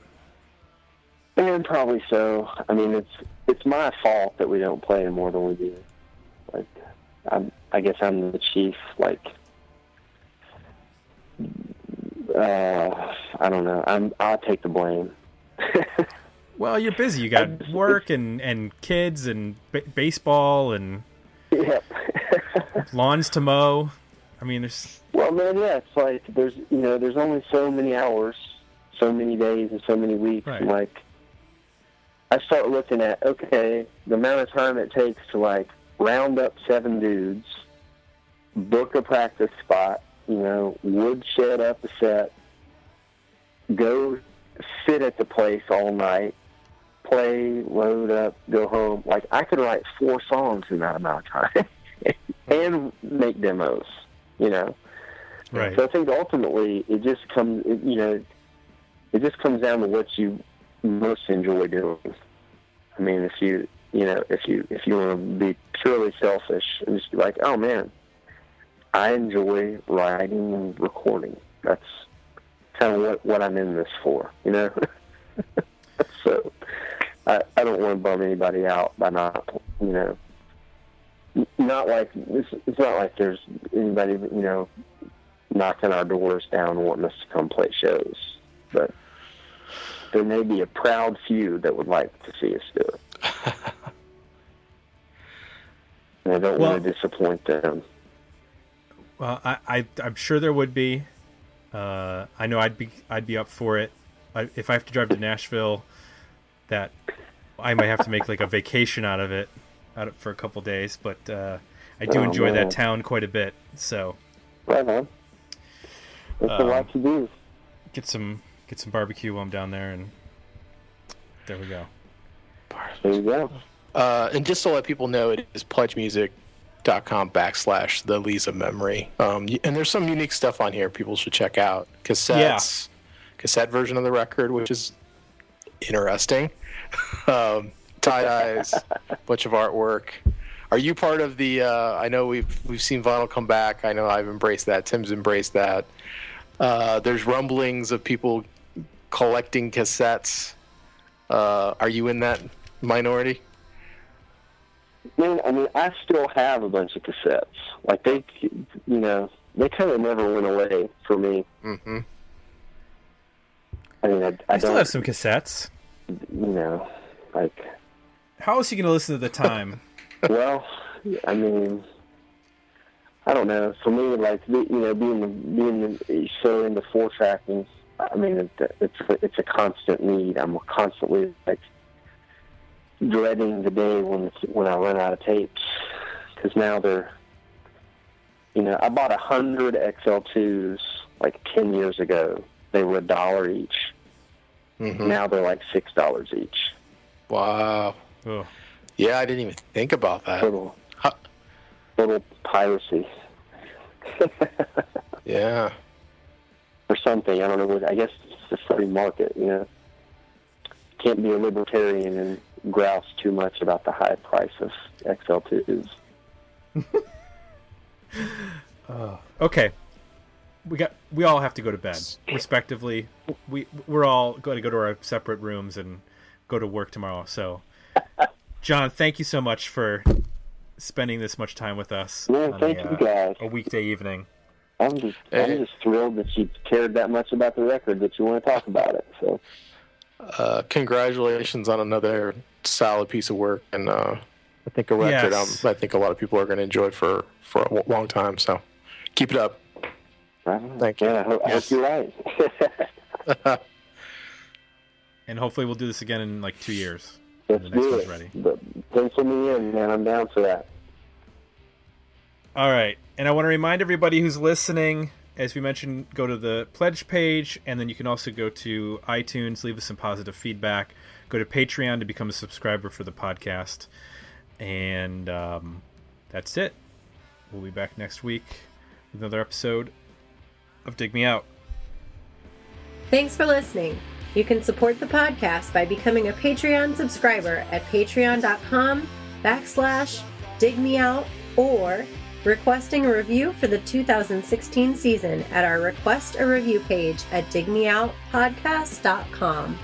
And probably so. I mean, it's it's my fault that we don't play more than we do. Like, I'm, I guess I'm the chief. Like, uh, I don't know. I'm I'll take the blame. Well, you're busy. You got work and and kids and b- baseball and yep. lawns to mow. I mean, there's well, man, yeah. It's like there's you know there's only so many hours, so many days, and so many weeks. Right. And like, I start looking at okay, the amount of time it takes to like round up seven dudes, book a practice spot, you know, woodshed up a set, go sit at the place all night, play, load up, go home. Like I could write four songs in that amount of time, and make demos. You know. right. So I think ultimately it just comes, it, you know, it just comes down to what you most enjoy doing. I mean, if you, you know, if you if you want to be purely selfish and just be like, oh man, I enjoy writing and recording. That's kind of what what I'm in this for, you know. so I I don't want to bum anybody out by not, you know. Not like it's, it's not like there's anybody you know knocking our doors down wanting us to come play shows. But there may be a proud few that would like to see us do it. and I don't Well- want to disappoint them. Well, I, I I'm sure there would be. Uh, I know I'd be I'd be up for it. I, if I have to drive to Nashville, that I might have to make like a vacation out of it, out of, for a couple days. But uh, I do Oh, enjoy man. that town quite a bit. So Right on. That's a Um, lot to do. get some get some barbecue while I'm down there, and there we go. There you go. Uh, and just to let people know, it is pledgemusic.com backslash the Lees of Memory. Um, and there's some unique stuff on here people should check out. Cassettes, cassette version of the record, which is interesting. um, tie dyes, bunch of artwork. Are you part of the? Uh, I know we've we've seen vinyl come back. I know I've embraced that. Tim's embraced that. Uh, there's rumblings of people collecting cassettes. Uh, are you in that minority? Man, I mean, I still have a bunch of cassettes. Like they, you know, they kind of never went away for me. Mm-hmm. I mean, I, I, I still don't, have some cassettes. you know, like, How else are you going to listen to the time? well, I mean, I don't know. For me, like, the- you know, being being the so into four tracking, I mean, it, it's it's a constant need. I'm constantly like dreading the day when when I run out of tapes because now they're, you know, I bought a hundred XL2s like 10 years ago, they were a dollar each. Mhm. Now they're like $6 each. Wow. Oh. Yeah, I didn't even think about that. Little, Huh. little piracy. Yeah. Or something. I don't know what. I guess it's the free market. You know, can't be a libertarian and grouse too much about the high price of XL2s. Okay. We got. We all have to go to bed, respectively. We we're all going to go to our separate rooms and go to work tomorrow. So, John, thank you so much for spending this much time with us on thank you uh, guys. a weekday evening. I'm just, I'm just thrilled that you cared that much about the record that you want to talk about it. So, Uh, congratulations on another solid piece of work, and uh, I think a record Yes. um, I think a lot of people are going to enjoy for for a w- long time. So keep it up. I. Thank you. Yeah, I hope, I Yes. hope you're right. And hopefully, we'll do this again in like two years. Let's the next do it. ready. But pencil me in, man. I'm down for that. All right. And I want to remind everybody who's listening, as we mentioned, go to the pledge page, and then you can also go to iTunes, leave us some positive feedback. Go to Patreon to become a subscriber for the podcast. And um, that's it. We'll be back next week with another episode of Dig Me Out. Thanks for listening. You can support the podcast by becoming a Patreon subscriber at patreon.com backslash dig me out or requesting a review for the 2016 season at our request a review page at digmeoutpodcast.com.